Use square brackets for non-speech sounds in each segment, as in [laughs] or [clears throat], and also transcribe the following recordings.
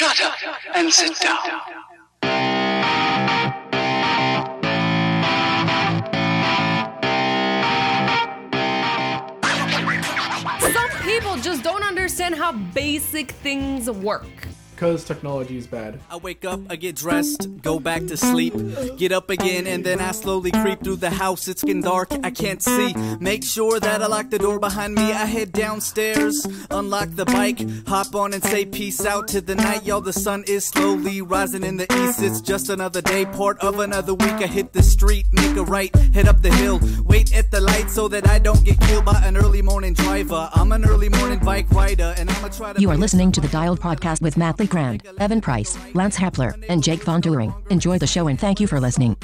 Shut up and sit down. Some people just don't understand how basic things work. Because technology is bad. I wake up, I get dressed, go back to sleep, get up again, and then I slowly creep through the house. It's getting dark, I can't see. Make sure that I lock the door behind me. I head downstairs, unlock the bike, hop on and say peace out to the night. Y'all, the sun is slowly rising in the east. It's just another day, part of another week. I hit the street, make a right, head up the hill, wait at the light so that I don't get killed by an early morning driver. I'm an early morning bike rider, and I'ma try to. You are listening to the Dialed Podcast with Matt Lee Grand, Evan Price, Lance Hepler, and Jake Von Turing. Enjoy the show and thank you for listening.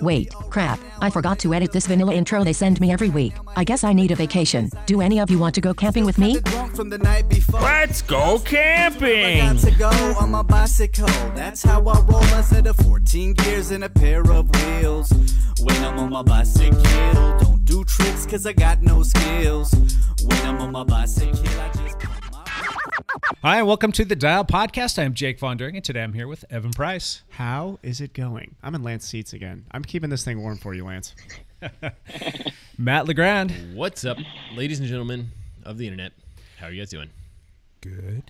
Wait, crap, I forgot to edit this vanilla intro they send me every week. I guess I need a vacation. Do any of you want to go camping with me? drunk from the night before. Let's go I camping! got to go on my bicycle. That's how I roll. I set of 14 gears and a pair of wheels. When I'm on my bicycle, don't do tricks cause I got no skills. When I'm on my bicycle, I just pump my. Hi, and welcome to the Dial Podcast. I'm Jake Von During, and today I'm here with Evan Price. How is it going? I'm in Lance seats again. I'm keeping this thing warm for you, Lance. [laughs] Matt Legrand. What's up, ladies and gentlemen of the internet? How are you guys doing? Good.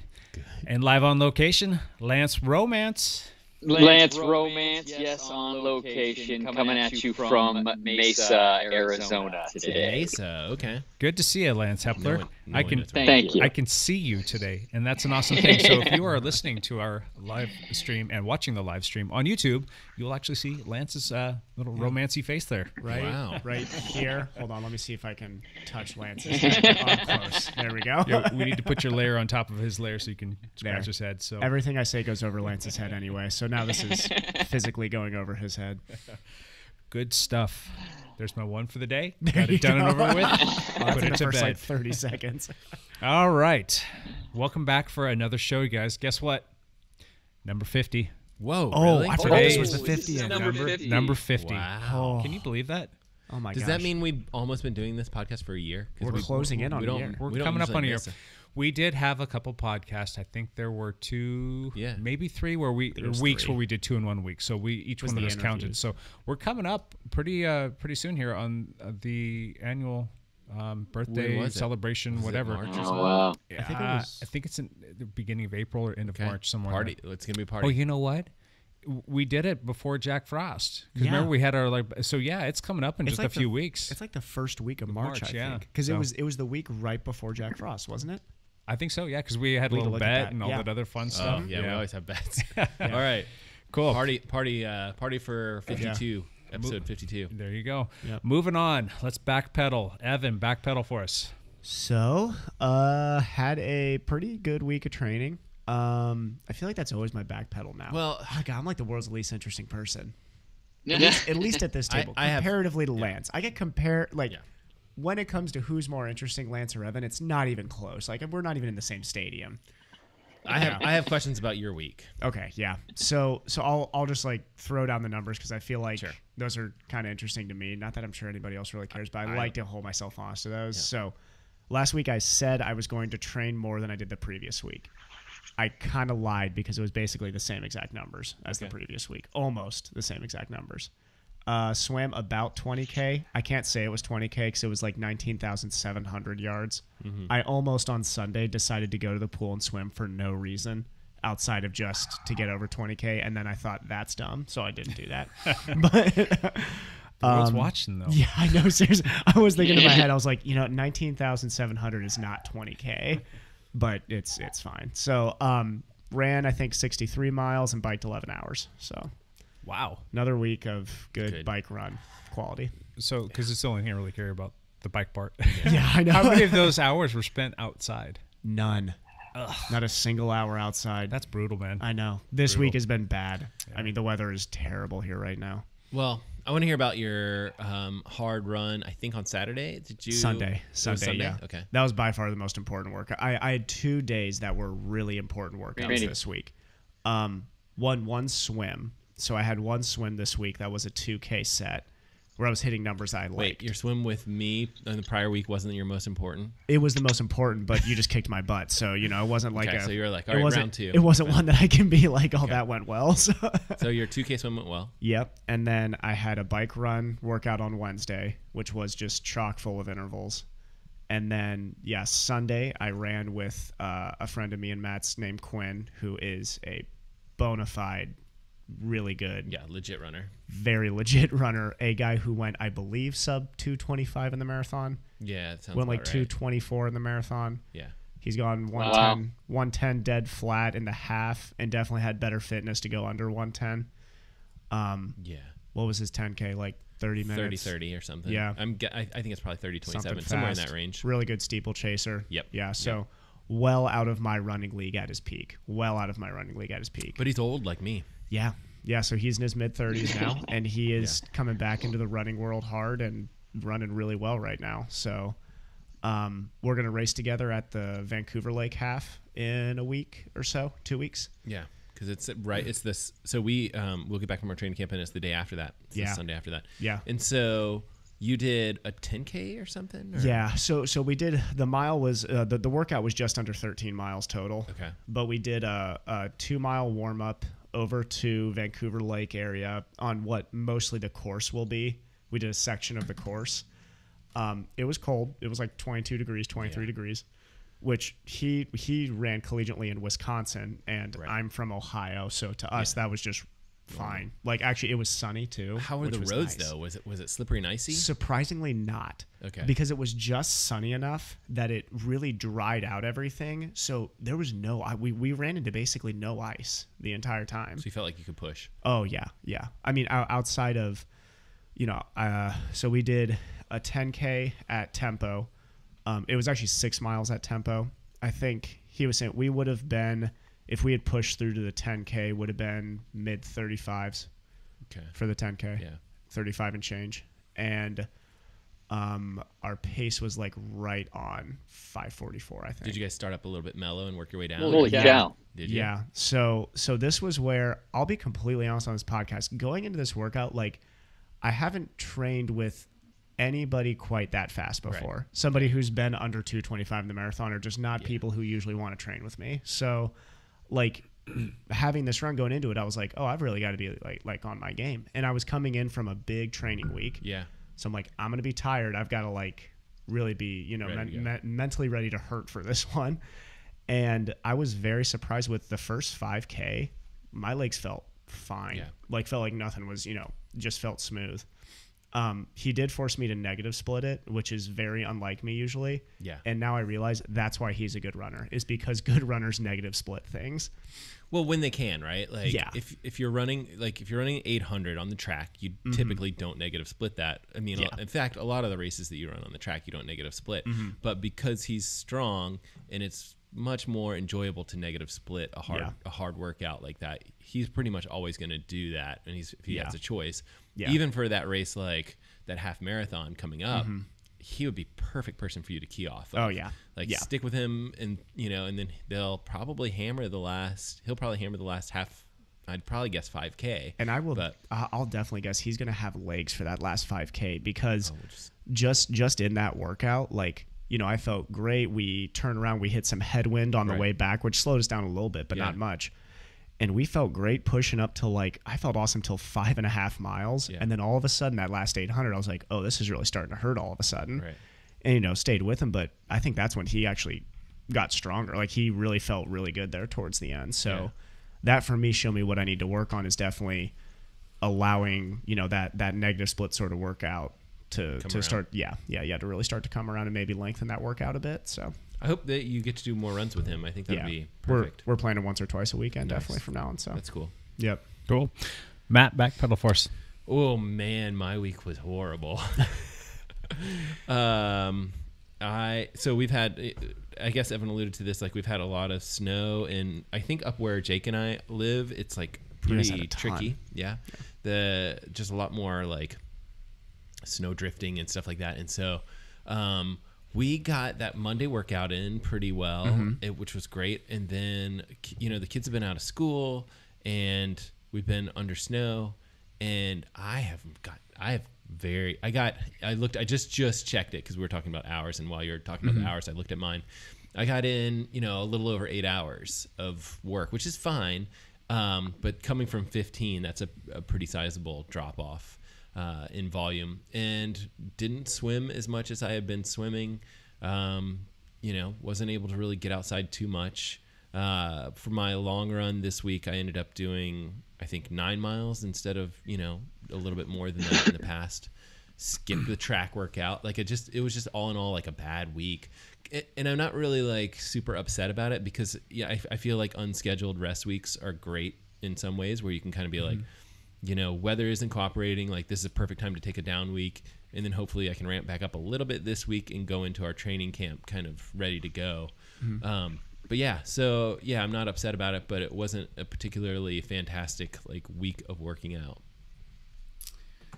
And live on location, Lance Romance. Lance, Romance, yes, on location, coming, at you from Mesa, Arizona today. Mesa, okay. Good to see you, Lance Hepler. one- no I can Thank you. I can see you today, and that's an awesome thing. So if you are listening to our live stream and watching the live stream on YouTube, you'll actually see Lance's uh, little romancy face there. Right, Wow. [laughs] right here. Hold on, let me see if I can touch Lance's [laughs] head up close. There we go. Yeah, we need to put your layer on top of his layer so you can scratch There. his head. So Everything I say goes over Lance's head anyway, so now this is physically going over his head. [laughs] good stuff. There's my one for the day. There Got it done and over with. That's Put it the to first bed. like 30 seconds. All right. Welcome back for another show, you guys. Guess what? Number 50. Whoa, Oh, really? I forgot this was the is 50. Number Number 50. Number 50. Wow. Can you believe that? Oh my god. Does gosh. that mean we've almost been doing this podcast for a year? 'Cause We're we- closing in on we a don't, year. We're we don't coming up on a year. miss We did have a couple podcasts. I think there were two, Yeah. maybe three, where we it weeks three. where we did two in one week. So we each one of the us counted. So we're coming up pretty uh pretty soon here on uh, the annual um, birthday celebration, Was it whatever. March or Oh, something? wow. I think it was- I think it's in the beginning of April or end of Okay. March somewhere. Party. It's gonna be a party. Oh, you know what? We did it before Jack Frost. Because Yeah. remember we had our like. So yeah, it's coming up in It's just like a few the- weeks. It's like the first week of March, March, I yeah. think. Because So- it was it was the week right before Jack Frost, wasn't it? I think so. Yeah, because we had a We can little look at bet that. and all Yeah. that other fun Oh, stuff. yeah, we always have bets. [laughs] All right. Cool. Party, party, uh, party for 52, episode 52. There you go. Yep. Moving on. Let's backpedal. Evan, backpedal for us. So, uh, had a pretty good week of training. Um, I feel like that's always my backpedal now. Well- oh God, I'm like the world's least interesting person. [laughs] Yeah. At least at this I- table, I have- comparatively to Lance, I get compare like Yeah. when it comes to who's more interesting, Lance or Evan. It's not even close. Like we're not even in the same stadium. I have, I have questions about your week. Okay, yeah. So, so I'll I'll just like throw down the numbers because I feel like Sure. Those are kind of interesting to me. Not that I'm sure anybody else really cares, but I, I- like to hold myself honest to those. So, last week I said I was going to train more than I did the previous week. I kind of lied because it was basically the same exact numbers as the previous week, almost the same exact numbers. Uh, swam about 20k. I can't say it was 20k because it was like 19,700 yards. I almost on Sunday decided to go to the pool and swim for no reason outside of just to get over 20k, and then I thought that's dumb, so I didn't do that. [laughs] [laughs] but world's Um, watching though. yeah, I know. Seriously, I was thinking in my head, I was [laughs] like, you know, 19,700 is not 20k, but it's it's fine. So, um, ran I think 63 miles and biked 11 hours. So Wow. another week of good, Good. bike run quality. So because it's the only thing I really care about the bike part. Yeah, I know. How many of those hours were spent outside? None. Not a single hour outside. That's brutal, man. I know. This week has been bad. I mean, the weather is terrible here right now. Well, I want to hear about your um, hard run. I think on Saturday. Did you Sunday, Sunday, Sunday. yeah. Okay. That was by far the most important work. I, I had two days that were really important workouts Really? this week. Um, one one swim. So I had one swim this week that was a 2K set. Where I was hitting numbers I liked. Wait, your swim with me in the prior week wasn't your most important. it was the most important, but you just kicked my butt. So you know, it wasn't like Okay, a. so you were like, it all right, wasn't, round two. It wasn't one that I can be like, oh, that went well. [laughs] So. So your 2K swim went well. Yep. And then I had a bike run workout on Wednesday, which was just chock full of intervals. And then, yeah, Sunday I ran with uh, a friend of me and Matt's named Quinn, who is a bona fide, really good, Yeah, legit runner. very legit [laughs] runner. A guy who went, I believe, sub 225 in the marathon. Yeah, that sounds went like about right. 224 in the marathon. Yeah. He's gone 110, 110 dead flat in the half and definitely had better fitness to go under 110. Um, Yeah. what was his 10K? Like 30 30 minutes? 30 30 or something. Yeah. I'm I, I think it's probably 30 27, somewhere in that range. Really good steeple chaser. Yep. Yeah. So well out of my running league at his peak. Well out of my running league at his peak. But he's old like me. Yeah. Yeah. So he's in his mid 30s [laughs] now and he is coming back into the running world hard and running really well right now. So um, we're going to race together at the Vancouver Lake half in a week or so, two weeks. Yeah, because it's right. It's this. So we um we'll get back from our training camp and it's the day after that. It's Yeah. Sunday after that. Yeah. And so you did a 10k or something. Or? Yeah, so so we did the mile was uh, the the workout was just under 13 miles total. Okay. But we did a, a two mile warm up over to Vancouver Lake area on what mostly the course will be. We did a section of the course. Um, it was cold. It was like 22 degrees, 23 degrees, which he he ran collegiately in Wisconsin, and Right. I'm from Ohio, so to us that was just fine. Like actually, it was sunny too. How were the roads nice. though? Was it was it slippery and icy? Surprisingly not. Okay. Because it was just sunny enough that it really dried out everything. So there was no I we, we ran into basically no ice the entire time. so you felt like you could push. Oh yeah, yeah. I mean outside of you know, uh so we did a 10k at tempo. Um it was actually 6 miles at tempo. I think he was saying we would have been if we had pushed through to the 10k would have been mid 35s Okay. for the 10k. Yeah. 35 and change. And um, our pace was like right on 544, I think. Did you guys start up a little bit mellow and work your way down? Holy Or- cow. Did you? Yeah. So so this was where I'll be completely honest on this podcast. Going into this workout, like I haven't trained with anybody quite that fast before. Somebody who's been under 225 in the marathon are just not people who usually want to train with me. So like having this run going into it, I was like, oh, I've really got to be like like on my game. And I was coming in from a big training week. Yeah. So I'm like, I'm gonna be tired. I've got to like really be, you know, Ready men- me- mentally ready to hurt for this [laughs] one. And I was very surprised with the first 5K. My legs felt fine. Yeah. Like felt like nothing was, you know, just felt smooth. Um, he did force me to negative split it, which is very unlike me usually. Yeah. And now I realize that's why he's a good runner, is because [laughs] good runners negative split things. Well, when they can, right? Like, Yeah. if if you're running like if you're running 800 on the track, you typically don't negative split that. I mean, Mm-hmm. Yeah. in fact, a lot of the races that you run on the track, you don't negative split. Mm-hmm. But because he's strong and it's much more enjoyable to negative split a hard Yeah. a hard workout like that, he's pretty much always going to do that, and he's if he Yeah. has a choice. Yeah. Even for that race like that half marathon coming up. He would be perfect person for you to key off. Mm-hmm. Oh, yeah. like Yeah. stick with him, and you know, and then they'll probably hammer the last. He'll probably hammer the last half. I'd probably guess five k. And I will. But I'll definitely guess he's gonna have legs for that last 5K because Oh, just- just just in that workout, like you know, I felt great. We turned around, we hit some headwind on the Right. way back, which slowed us down a little bit, but Yeah. not much. And we felt great pushing up to like I felt awesome till five and a half miles, Yeah. and then all of a sudden that last 800, I was like, oh, this is really starting to hurt all of a sudden. Right. And you know, stayed with him, but I think that's when he actually got stronger. Like he really felt really good there towards the end. So Yeah. that for me showed me what I need to work on is definitely allowing you know that that negative split sort of workout to Come to around. start yeah yeah yeah to really start to come around and maybe lengthen that workout a bit so I hope that you get to do more runs with him. I think that'd yeah be we're perfect. we're planning once or twice a weekend Nice. definitely from now on so That's cool. yep Cool. Matt, back pedal force. Oh man, my week was horrible. [laughs] um, I so we've had. I guess Evan alluded to this. Like we've had a lot of snow, and I think up where Jake and I live, it's like You guys had pretty a ton. tricky. Yeah, the just a lot more like snow drifting and stuff like that. And so um, we got that Monday workout in pretty well, Mm-hmm. it, which was great. And then you know the kids have been out of school and we've been under snow, and I have got I have very. I got. I looked. I just just checked it because we were talking about hours, and while you're talking about the hours, I looked at mine. I got in, you know, a little over eight hours of work, which is fine. Um, but coming from 15, that's a, a pretty sizable drop off uh, in volume. And didn't swim as much as I had been swimming. Um, you know, wasn't able to really get outside too much. Uh, for my long run this week, I ended up doing, I think, nine miles instead of, you know, a little bit more than that in the [coughs] past. Skipped the track workout. Like it just, it was just all in all like a bad week. And I'm not really like super upset about it because yeah, I, I feel like unscheduled rest weeks are great in some ways where you can kind of be like, you know, weather isn't cooperating. Like this is a perfect time to take a down week, and then hopefully I can ramp back up a little bit this week and go into our training camp kind of ready to go. Um, but yeah, so yeah, I'm not upset about it, but it wasn't a particularly fantastic like week of working out.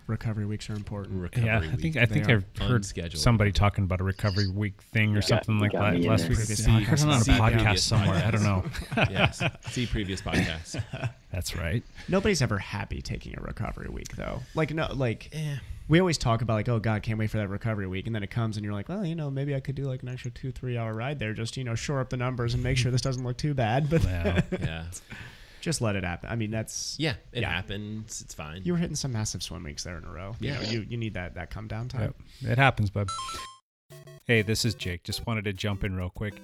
Recovery weeks are important. Recovery Yeah, I think I think They are I've heard unscheduled. somebody talking about a recovery week thing or something like that last week. Previous I heard it on a podcast previous somewhere. I don't know. [laughs] yes, see previous podcasts. [laughs] That's right. Nobody's ever happy taking a recovery week though. Like no, like eh. we always talk about like, oh God, can't wait for that recovery week, and then it comes and you're like, well, you know, maybe I could do like an extra two, three hour ride there, just you know, shore up the numbers and make sure this doesn't look too bad. But [laughs] Yeah. Yeah, just let it happen. I mean, that's yeah, it Yeah. happens. It's fine. You were hitting some massive swim weeks there in a row. You Yeah. know, you you need that that come down time. Yep. It happens, bud. Hey, this is Jake. Just wanted to jump in real quick.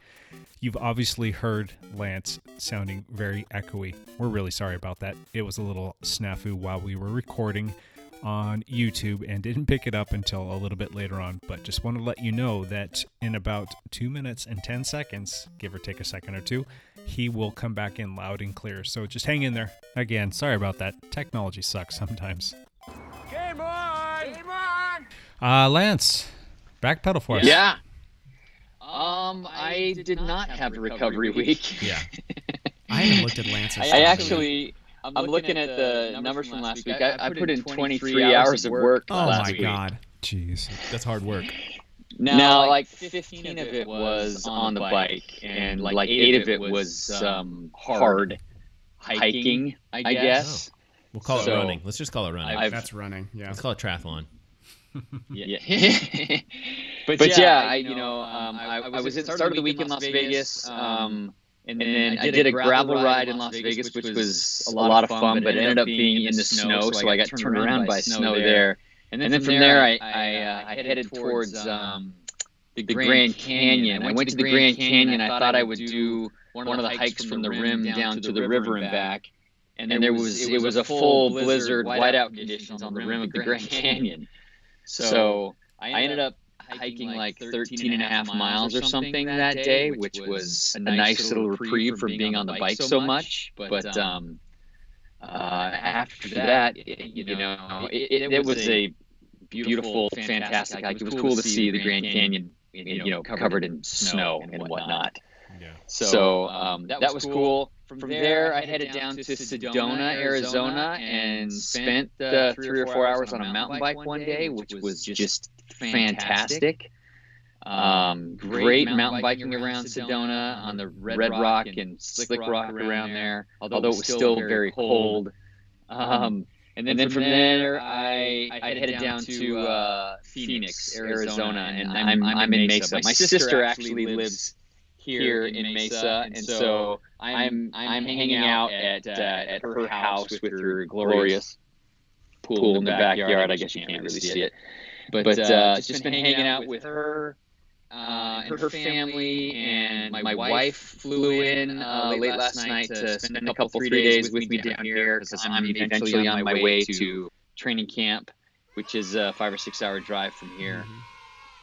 You've obviously heard Lance sounding very echoey. We're really sorry about that. It was a little snafu while we were recording on YouTube and didn't pick it up until a little bit later on. But just want to let you know that in about two minutes and 10 seconds, give or take a second or two, he will come back in loud and clear. So just hang in there. Again, sorry about that. Technology sucks sometimes. Game on! Game on! Uh, Lance, back pedal for us. Yeah. Um, I did not have a recovery week. yeah, [laughs] I haven't looked at Lance's. I story. actually, I'm looking at the numbers from last week. I, I put in 23 hours of work Oh last my week. God. Jeez. that's hard work. Now, like 15 of it was on the bike, and like eight of it was um, hard hiking, I guess. We'll call So, it running. Let's just call it running. I've- That's running. Yeah. Let's call it triathlon. [laughs] Yeah. [laughs] [laughs] but, yeah, I you know um, I, I was at the start of the week in Las Vegas, um, and then I did a gravel ride in Las Vegas, which was a lot of fun, but it ended up being in the snow, so I got turned around by snow there. And then from there, I I, uh, I headed towards um, the Grand Canyon. I went to the Grand Canyon. I thought I would do one of the hikes from the rim down to the river and back. And there was it was a full blizzard, whiteout conditions on the rim of the Grand Canyon. So I ended up hiking like 13 and a half miles or something that day, which was a nice little reprieve from being on the bike so much. But um, uh, after that, it, you know, it, it, it was a beautiful, fantastic hike. It was cool to see the Grand Canyon, you know, covered in snow and whatnot. Yeah. So um, that was cool. From there, I headed down to Sedona, Arizona, and spent uh, three or four hours on a mountain bike one day, which was just fantastic. Um, great mountain biking around Sedona on the Red Rock and Slick Rock around there, although it was still very cold. Um, and then, from there, I, I headed down to uh, Phoenix, Arizona, and I'm, I'm in Mesa. My sister actually lives here in Mesa, and so I'm I'm hanging out at uh, at her house with her glorious pool in the backyard. I guess you can't really see it, but uh, just been hanging out with her. Uh, and her family and my wife flew in uh, late last night to spend a couple three days with me down here because I'm eventually on my way to training camp, which is a five or six hour drive from here.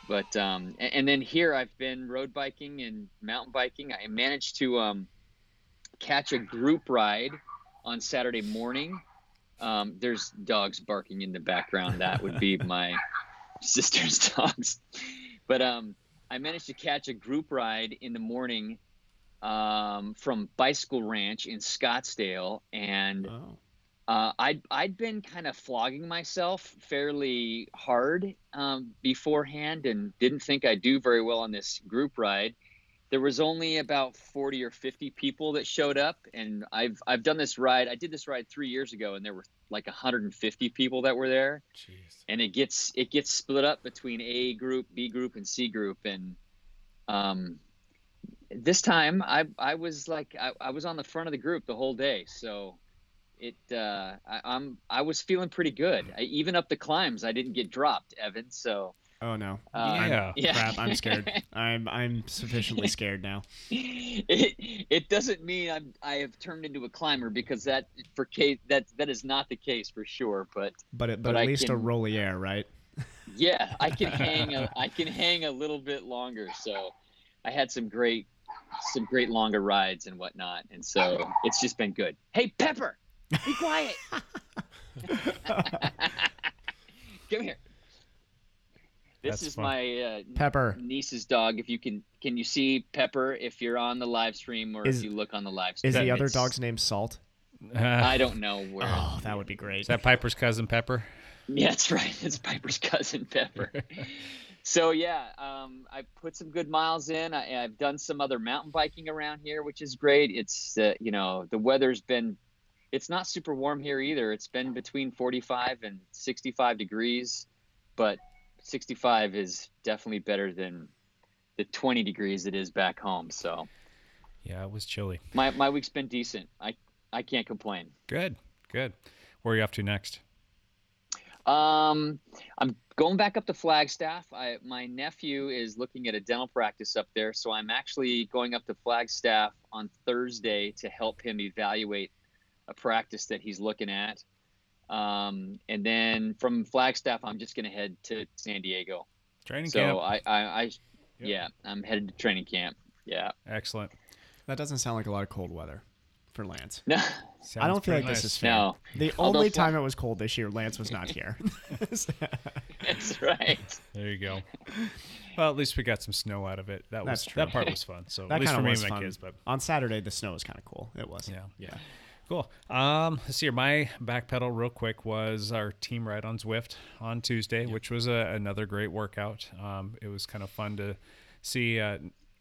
But um, and, and then here I've been road biking and mountain biking. I managed to um, catch a group ride on Saturday morning. Um, there's dogs barking in the background. That would be [laughs] my sister's [laughs] dogs. But um, I managed to catch a group ride in the morning um, from Bicycle Ranch in Scottsdale, and Oh. Uh, I'd I'd been kind of flogging myself fairly hard um, beforehand, and didn't think I'd do very well on this group ride. there was only about 40 or 50 people that showed up and I've I've done this ride. I did this ride 3 years ago and there were like 150 people that were there. Jeez. And it gets it gets split up between A group, B group and C group and um this time I I was like I, I was on the front of the group the whole day. So it uh I, I'm I was feeling pretty good. I, even up the climbs I didn't get dropped, Evan. So Oh no. uh, Yeah. [laughs] yeah. Crap, I'm scared. [laughs] I'm I'm sufficiently scared now. it, it doesn't mean I'm I have turned into a climber because that for case that that is not the case for sure. But But it, but, But at I least a can- Rollier, right? [laughs] yeah, I can hang a, I can hang a little bit longer. So I had some great some great longer rides and whatnot, and so it's just been good. Hey Pepper, be quiet. [laughs] Come here. This That's is fun. my uh, Pepper. niece's dog. If you can, can you see Pepper if you're on the live stream or Is- if you look on the live stream? Is the other It's- dog's name Salt? I don't know [laughs] where. Oh, that would be great. Is that Piper's cousin Pepper? Yeah, that's right. [laughs] It's Piper's cousin Pepper. so yeah, um, I put some good miles in. I, I've done some other mountain biking around here, which is great. It's uh, you know the weather's been, it's not super warm here either. It's been between 45 and 65 degrees, but 65 is definitely better than the 20 degrees it is back home. So Yeah, it was chilly. my my week's been decent. I I can't complain. Good, good. Where are you off to next? Um, I'm going back up to Flagstaff. I, my nephew is looking at a dental practice up there, so I'm actually going up to Flagstaff on Thursday to help him evaluate a practice that he's looking at. Um, and then from Flagstaff, I'm just going to head to San Diego. Training so camp. I, I, I yeah, I'm headed to training camp. Yeah. Excellent. That doesn't sound like a lot of cold weather for Lance. No, Sounds I don't feel like pretty this is fair. No. The Although only Fla- time it was cold this year, Lance was not here. [laughs] [laughs] that's right. There you go. Well, at least we got some snow out of it. That was true. that part was fun. So that at least kind for of me was and my fun. kids, but On Saturday, the snow was kind of cool. It was. yeah, Yeah. Cool. Um, let's see here. My back pedal, real quick, was our team ride on Zwift on Tuesday, which was a, another great workout. Um, it was kind of fun to see uh,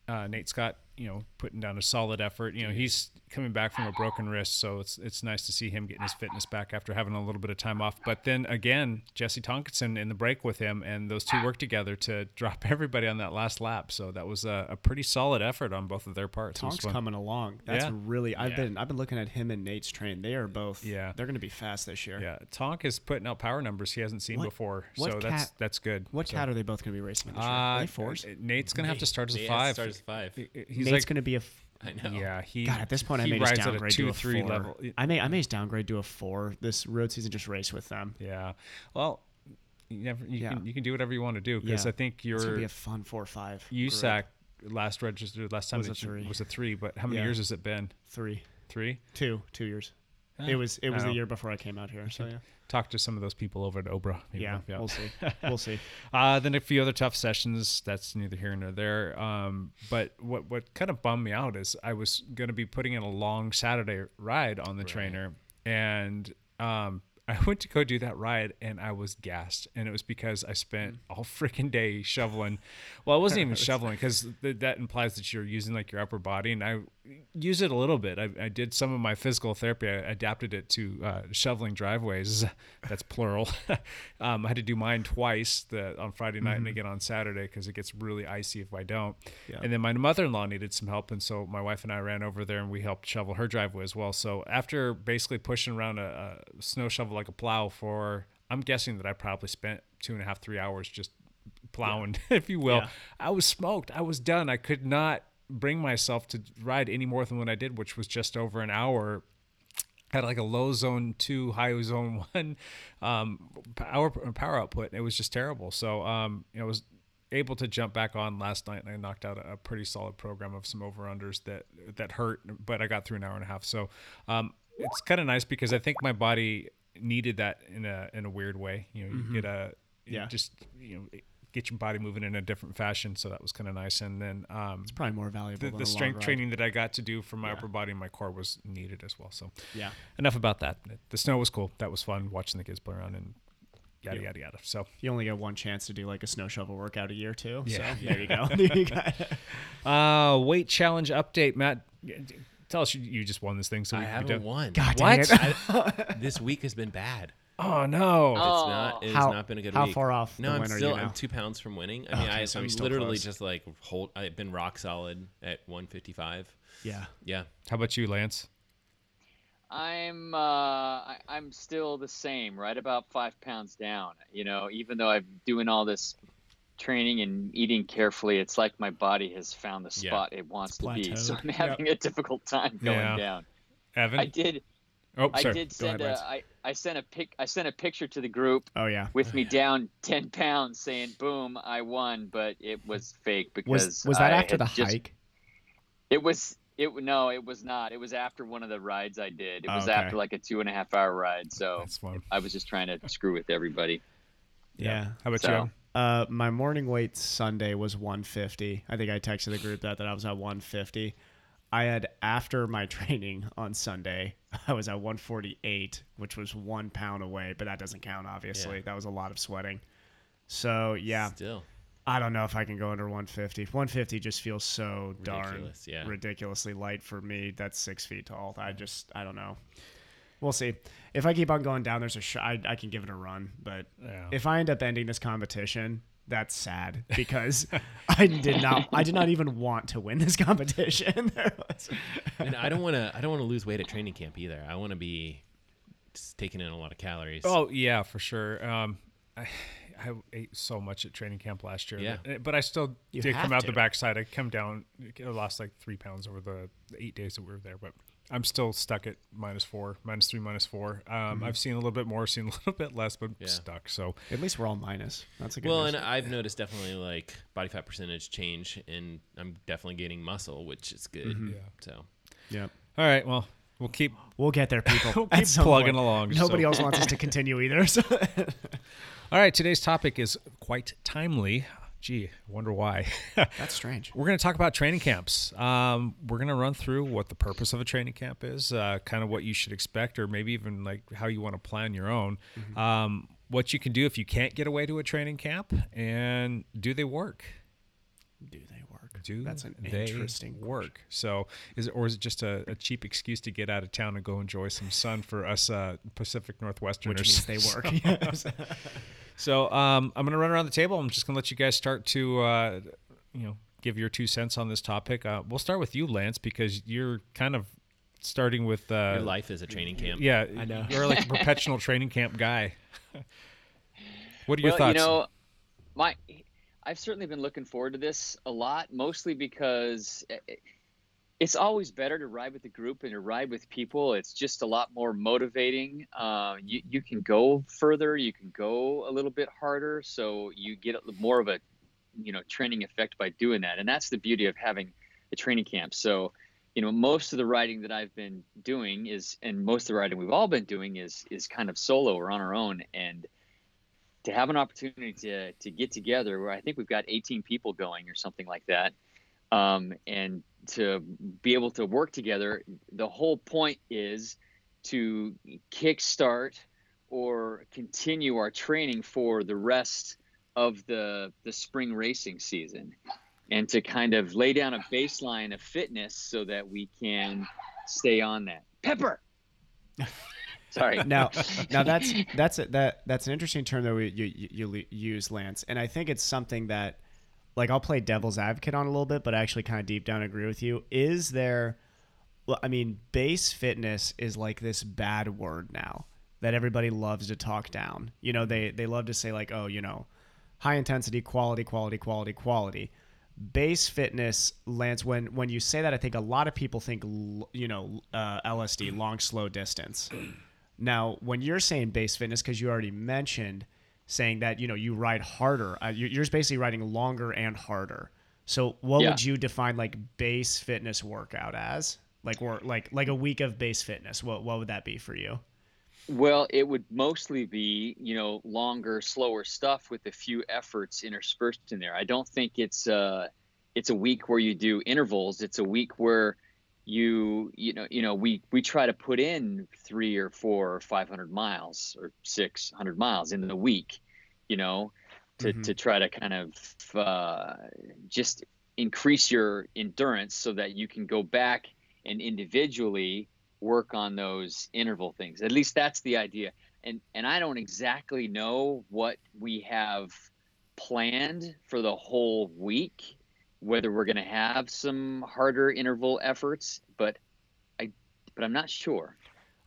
uh, Nate Scott, you know, putting down a solid effort. You know, he's coming back from a broken wrist, so it's it's nice to see him getting his fitness back after having a little bit of time off. But then again, Jesse Tonkinson in the break with him, and those two worked together to [laughs] drop everybody on that last lap. So that was a, a pretty solid effort on both of their parts. Tonk's coming along. That's Yeah. really. I've Yeah. been. I've been looking at him and Nate's train. They are both. Yeah. They're going to be fast this year. Yeah, Tonk is putting out power numbers he hasn't seen What- before, what so that's cat- that's good. What so, cat are they both going to be racing this year? Uh, are they fours? Nate's gonna have to start as a five. start as five. He- He's Nate's like, going to be a. F- I know. yeah, he. God, at this point, I he made his a downgrade two, to a three four. level. I may. I made his downgrade to a four. This road season, just race with them. Yeah, well, you never you Yeah. can you can do whatever you want to do because Yeah. I think It's going to your be a fun four or five. USAC last registered last time Was a three. was a three, but how many Yeah. years has it been? Three, Three. two, two years. It was. It was I the year before I came out here. So yeah. Talk to some of those people over at Obra. maybe Yeah. out. We'll see. We'll see. [laughs] Uh, then a few other tough sessions. That's neither here nor there. Um, but what what kind of bummed me out is I was going to be putting in a long Saturday ride on the trainer, and um, [laughs] I went to go do that ride, and I was gassed, and it was because I spent all freaking day shoveling. Well, I wasn't even [laughs] shoveling because th- that implies that you're using like your upper body, and I use it a little bit. I, I did some of my physical therapy. I adapted it to uh, shoveling driveways. [laughs] That's plural. um, I had to do mine twice the, on Friday night and again on Saturday because it gets really icy if I don't. Yeah. And then my mother-in-law needed some help, and so my wife and I ran over there and we helped shovel her driveway as well. So after basically pushing around a, a snow shovel like a plow for, I'm guessing that I probably spent two and a half, three hours just plowing, [laughs] if you will. Yeah. I was smoked. I was done. I could not bring myself to ride any more than what I did, which was just over an hour. Had like a low zone two, high zone [laughs] one um, power power output. It was just terrible. So um, you know, I was able to jump back on last night, and I knocked out a, a pretty solid program of some over unders that that hurt, but I got through an hour and a half. So um, it's kind of nice because I think my body needed that in a in a weird way. You know, you get a Yeah. just you know get your body moving in a different fashion. So that was kind of nice. And then um, It's probably more valuable. the, the strength training that I got to do for my upper body and my core was needed as well. So Yeah. enough about that. The snow was cool. That was fun watching the kids play around and yada yada yada. So You only get one chance to do like a snow shovel workout a year too. Yeah. So there you go. [laughs] [laughs] There you got uh weight challenge update, Matt. Tell us you, you just won this thing, so I we, we haven't don't- won. God What? dang it. [laughs] [laughs] this week has been bad. Oh no! It's Oh. not. It's How- not been a good week. how week. far off No, the I'm win are you still. now? I'm two pounds from winning. I mean, Okay, I, so I'm you're still literally close. just like hold. I've been rock solid at 155. Yeah. Yeah. How about you, Lance? I'm uh, I, I'm still the same, right about five pounds down. You know, even though I'm doing all this training and eating carefully, it's like my body has found the Yeah. spot it wants to be. [laughs] So. I'm having a difficult time going Yeah. down. Evan? I did. oh, I sorry. did Go ahead, send a. Lance. I, I sent a pic. I sent a picture to the group Oh yeah. with me [laughs] down ten pounds, saying "Boom, I won," but it was fake because Was was that I after the just- hike? It was. It no, it was not. It was after one of the rides I did. It Oh, was okay. after like a two and a half hour ride. So I was just trying to screw with everybody. Yeah. How about So- you? Uh, my morning weight Sunday was 150. I think I texted the group that that I was at 150. I had after my [laughs] training on Sunday, I was at 148, which was one pound away, but that doesn't count. Obviously, Yeah. that was a lot of sweating. So yeah, Still. I don't know if I can go under 150. 150 just feels so darn Ridiculous, yeah. ridiculously light for me. That's six feet tall. I just I don't know. We'll see. If I keep on going down, there's a sh- I, I can give it a run. But Yeah. if I end up ending this competition, that's sad [laughs] because I did not I did not even want to win this [laughs] competition. [laughs] And I don't want to. I don't want to lose weight at training camp either. I want to be just taking in a lot of calories. Oh yeah, for sure. Um, [sighs] I, I ate so much at training camp last year. Yeah. that- but I still You did come out to. the backside. I come down. I lost like three pounds over the, the eight days that we were there, but I'm still stuck at minus four, minus three, minus four. Um, I've seen a little bit more, [laughs] seen a little bit less, but Yeah. stuck. So At least we're all minus. That's a good Well, news. and I've noticed definitely like body fat percentage change, and I'm definitely gaining muscle, which is good. Mm-hmm. Yeah. So Yep. all right, well we'll keep We'll get there, people. [laughs] We'll keep plugging point. along, Nobody so- else wants us to continue either. So. [laughs] All right, today's topic is quite timely. Gee, wonder why. [laughs] That's strange. We're going to talk about training camps. Um, we're going to run through what the purpose of a training camp is, uh, kind of what you should expect, or maybe even like how you want to plan your own. Um, what you can do if you can't get away to a training camp, and do they work? Do they? Do That's an they interesting work? So, is it or is it just a, a cheap excuse to get out of town and go enjoy some sun for us uh, Pacific Northwesterners? Which means they [laughs] work. Yes. So um, I'm going to run around the table. I'm just going to let you guys start to, uh, you know, give your two cents on this topic. Uh, we'll start with you, Lance, because you're kind of starting with uh, your life is a training camp. Yeah, I know. You're like a perpetual training camp guy. [laughs] what are your well, thoughts? you know, my I've certainly been looking forward to this a lot, mostly because it's always better to ride with the group and to ride with people. It's just a lot more motivating. Uh, you you can go further, you can go a little bit harder, so you get more of a you know training effect by doing that, and that's the beauty of having a training camp. So. You know, most of the riding that I've been doing is, and most of the riding we've all been doing is, is kind of solo or on our own. And to have an opportunity to to get together where I think we've got 18 people going or something like that, um, and to be able to work together. The whole point is to kickstart or continue our training for the rest of the the spring racing season, and to kind of lay down a baseline of fitness so that we can stay on that. Pepper. [laughs] Sorry. now, [laughs] now that's that's a, that that's an interesting term that we, you, you you use, Lance, and I think it's something that, like, I'll play devil's advocate on a little bit, but I actually kind of deep down agree with you. Is there, well, I mean, base fitness is like this bad word now that everybody loves to talk down. You know, they they love to say like, oh, you know, high intensity, quality, quality, quality, quality. Base fitness, Lance. When when you say that, I think a lot of people think, you know, uh, LSD, long slow distance. Now, when you're saying base fitness, because you already mentioned saying that you know you ride harder, uh, you- you're just basically riding longer and harder. So, what Yeah. would you define like base fitness workout as? Like, or like like a week of base fitness. What what would that be for you? Well, it would mostly be, you know, longer, slower stuff with a few efforts interspersed in there. I don't think it's uh it's a week where you do intervals. It's a week where you you know you know we we try to put in three or four or five hundred miles or six hundred miles in the week, you know, to Mhm. to try to kind of uh, just increase your endurance so that you can go back and individually work on those interval things. At least that's the idea. And and I don't exactly know what we have planned for the whole week, whether we're going to have some harder interval efforts, but I but I'm not sure.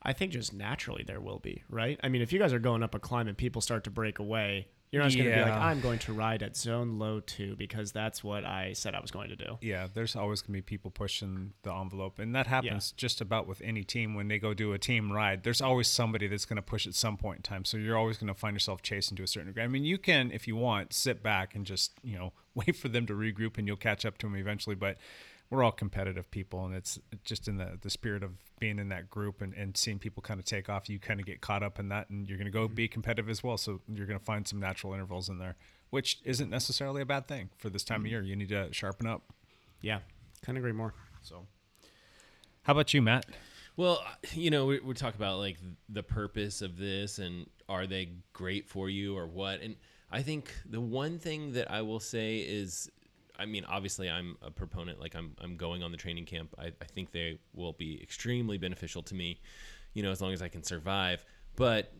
I think just naturally there will be, right? I mean, if you guys are going up a climb and people start to break away, you're not just going to be like, I'm going to ride at zone low two because that's what I said I was going to do. Yeah, there's always going to be people pushing the envelope. And that happens just about with any team when they go do a team ride. There's always somebody that's going to push at some point in time. So you're always going to find yourself chasing to a certain degree. I mean, you can, if you want, sit back and just, you know, [laughs] wait for them to regroup and you'll catch up to them eventually. But we're all competitive people. And it's just in the, the spirit of being in that group and, and seeing people kind of take off, you kind of get caught up in that and you're going to go mm-hmm. be competitive as well. So you're going to find some natural intervals in there, which isn't necessarily a bad thing for this time of mm-hmm. year. You need to sharpen up. Yeah, couldn't agree more. So, how about you, Matt? Well, you know, we, we talk about like the purpose of this and are they great for you or what? And I think the one thing that I will say is, I mean, obviously I'm a proponent, like I'm, I'm going on the training camp. I, I think they will be extremely beneficial to me, you know, as long as I can survive. But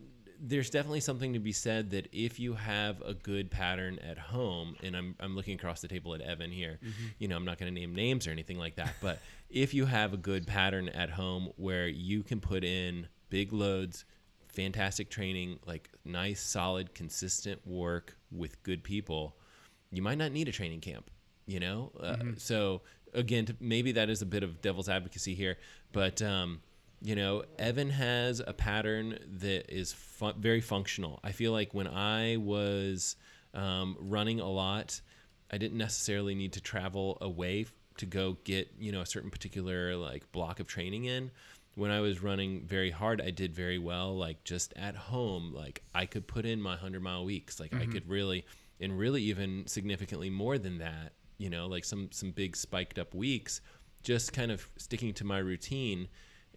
there's definitely something to be said that if you have a good pattern at home, and I'm, I'm looking across the table at Evan here, mm-hmm. you know, I'm not going to name names or anything like that, but [laughs] if you have a good pattern at home where you can put in big loads, fantastic training, like nice, solid, consistent work with good people, you might not need a training camp, you know? Uh, so, again, to, maybe that is a bit of devil's advocacy here, but, um, you know, Evan has a pattern that is fu- very functional. I feel like when I was um, running a lot, I didn't necessarily need to travel away to go get, you know, a certain particular like block of training in. When I was running very hard, I did very well, like just at home. Like I could put in my 100 mile weeks. Like I could really, and really even significantly more than that, you know, like some, some big spiked up weeks, just kind of sticking to my routine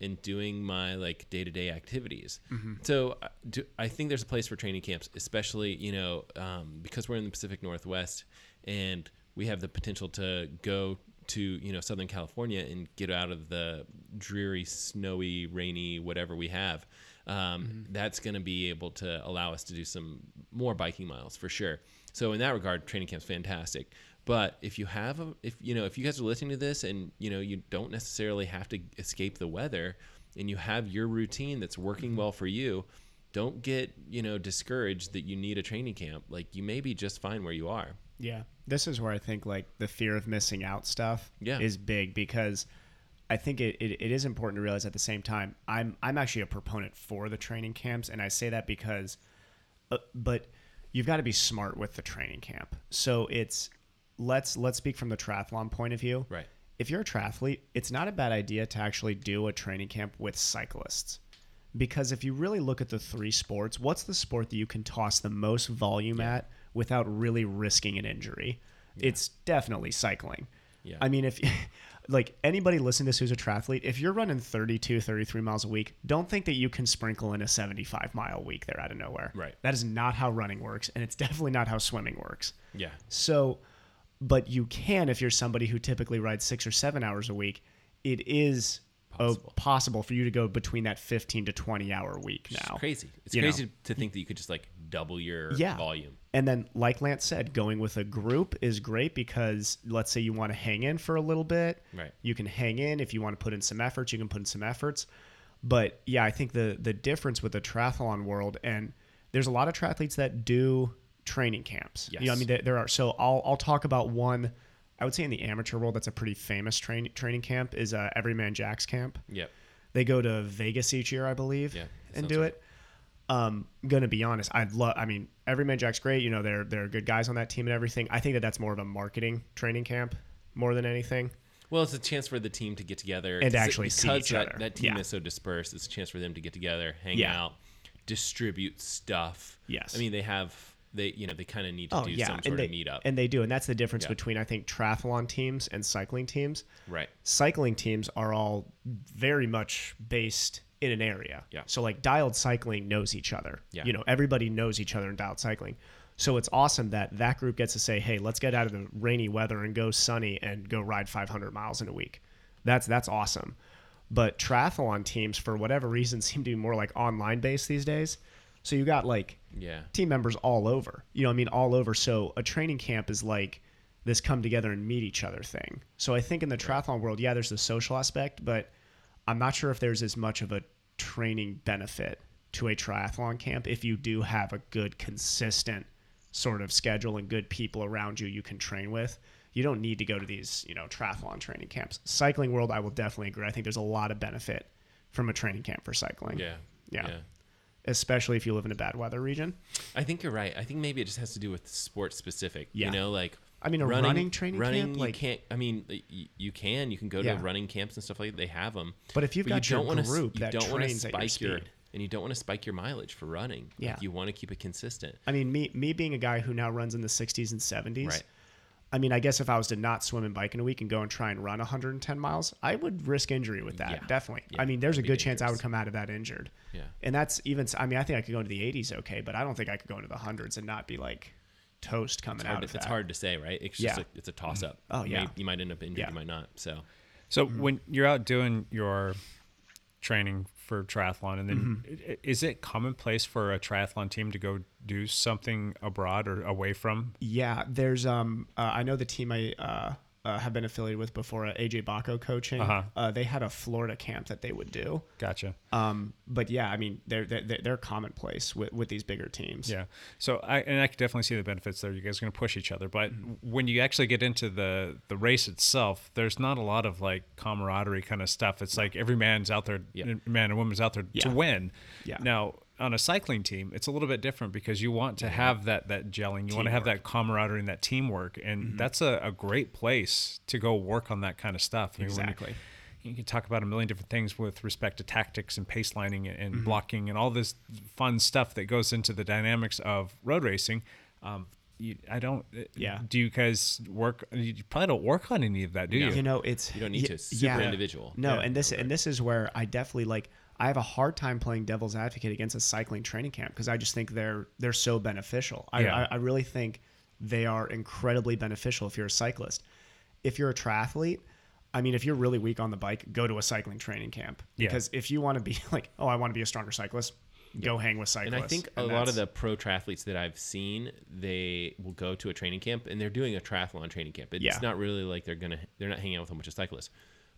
and doing my like day-to-day activities. So uh, do, i think there's a place for training camps especially you know um, because we're in the pacific northwest and we have the potential to go to you know southern california and get out of the dreary snowy rainy whatever we have um, that's going to be able to allow us to do some more biking miles for sure. So in that regard training camp's fantastic but if you have a, if you know, if you guys are listening to this and you know you don't necessarily have to escape the weather, and you have your routine that's working well for you, don't get you know discouraged that you need a training camp. Like you may be just fine where you are. Yeah. This is where I think like the fear of missing out stuff Yeah. is big because I think it, it, it is important to realize at the same time I'm I'm actually a proponent for the training camps and I say that because uh, but you've got to be smart with the training camp. So it's let's let's speak from the triathlon point of view. Right. If you're a triathlete, it's not a bad idea to actually do a training camp with cyclists. Because if you really look at the three sports, what's the sport that you can toss the most volume at without really risking an injury? It's definitely cycling. Yeah. I mean, if [laughs] like anybody listen to this who's a triathlete, if you're running 32, 33 miles a week, don't think that you can sprinkle in a 75 mile week there out of nowhere. Right. That is not how running works, and it's [laughs] definitely not how swimming works. Yeah. So, but you can if you're somebody who typically rides six or seven hours a week. It is possible, possible for you to go between that 15 to 20 hour week now. It's crazy. It's You know. crazy to think that you could just like double your Yeah. volume. And then, like Lance said, going with a group is great because let's say you want to hang in for a little bit. Right. You can hang in. If you want to put in some efforts, you can put in some efforts. But yeah, I think the the difference with the triathlon world, and there's a lot of triathletes that do training camps. You know, I mean, there, there are. So I'll I'll talk about one. I would say in the amateur world, that's a pretty famous train, training camp. Is uh, Every Man Jack's camp. Yep. They go to Vegas each year, I believe, Yeah, and do right. it. Um, gonna be honest, I'd love. I mean, Every Man Jack's great. You know, they're they're good guys on that team and everything. I think that that's more of a marketing training camp more than anything. Well, it's a chance for the team to get together And actually see because each that, other. That team Yeah. is so dispersed. It's a chance for them to get together, hang Yeah. out, distribute stuff. Yes. I mean, they have they you know they kind of need to Oh do yeah, some and sort they of meetup. and they do, and that's the difference Yeah. between I think triathlon teams and cycling teams. right. Cycling teams are all very much based in an area. Yeah. So like dialed cycling knows each other. Yeah. You know, everybody knows each other in dialed cycling. So it's awesome that that group gets to say, "Hey, let's get out of the rainy weather and go sunny and go ride 500 miles in a week." That's that's awesome. But triathlon teams, for whatever reason, [laughs] seem to be more like online based these days. So you got like Yeah. team members all over. You know, what I mean, all over. So a training camp is like this come together and meet each other thing. So I think in the triathlon world, yeah, there's the social aspect, but I'm not sure if there's as much of a training benefit to a triathlon camp if you do have a good, consistent sort of schedule and good people around you you can train with. You don't need to go to these, you know, triathlon training camps. Cycling world, I will definitely agree. I think there's a lot of benefit from a training camp for cycling. Yeah. Yeah. Yeah. Especially if you live in a bad weather region. I think you're right. I think maybe it just has to do with sport specific. Yeah. You know, like I mean, a running training running, camp, you like- can't. I mean, you, you can. You can go to Yeah. running camps and stuff like that. They have them. But if you've got your wanna, group you that don't at your spike your, speed. and you don't want to spike your mileage for running. Like, Yeah. you want to keep it consistent. I mean, me me being a guy who now runs in the 60s and 70s. Right. I mean, I guess if I was to not swim and bike in a week and go and try and run 110 miles, I would risk injury with that. Yeah. Definitely. Yeah, I mean, there's a that'd be good chance I would come out of that injured. Yeah. And that's even. I mean, I think I could go into the 80s okay, but I don't think I could go into the hundreds and not be like toast coming It's out hard, of to, it's hard to say, right? It's Yeah. just a, it's a toss up. Mm-hmm. Oh, You yeah. may- you might end up injured. Yeah. You might not. So So when you're out doing your training for triathlon, and then Mm-hmm. is it commonplace for a triathlon team to go do something abroad or away from? Yeah, there's um uh, I know the team I uh, uh, have been affiliated with before, uh, AJ Baucco coaching. Uh-huh. Uh, they had a Florida camp that they would do. Gotcha. Um, but yeah, I mean they're they're, they're commonplace with, with these bigger teams. Yeah. So I and I could definitely see the benefits there. You guys are going to push each other, but when you actually get into the the race itself, there's not a lot of like camaraderie kind of stuff. It's like every man's out there, Yeah. man and woman's out there to win. Yeah. Now on a cycling team, it's a little bit different because you want to have that that gelling, you want to have that camaraderie and that teamwork, and Mm-hmm. that's a, a great place to go work on that kind of stuff. I mean, when you- Exactly. you can talk about a million different things with respect to tactics and pace lining and Mm-hmm. blocking and all this fun stuff that goes into the dynamics of road racing. Um, you, I don't. uh, Yeah. Do you guys work? You probably don't work on any of that, do No. you? You know, it's You don't need y- to. It's super individual. No, Yeah. and this and this is where I definitely like. I have a hard time playing devil's advocate against a cycling training camp because I just think they're they're so beneficial. I, Yeah. I, I really think they are incredibly beneficial if you're a cyclist. If you're a triathlete, I mean, if you're really weak on the bike, go to a cycling training camp Yeah. because if you want to be [laughs] like, oh, I want to be a stronger cyclist, go hang with cyclists. And I think a lot of the pro triathletes that I've seen, they will go to a training camp and they're doing a triathlon training camp. It's Yeah. not really like they're gonna they're not hanging out with a bunch of cyclists.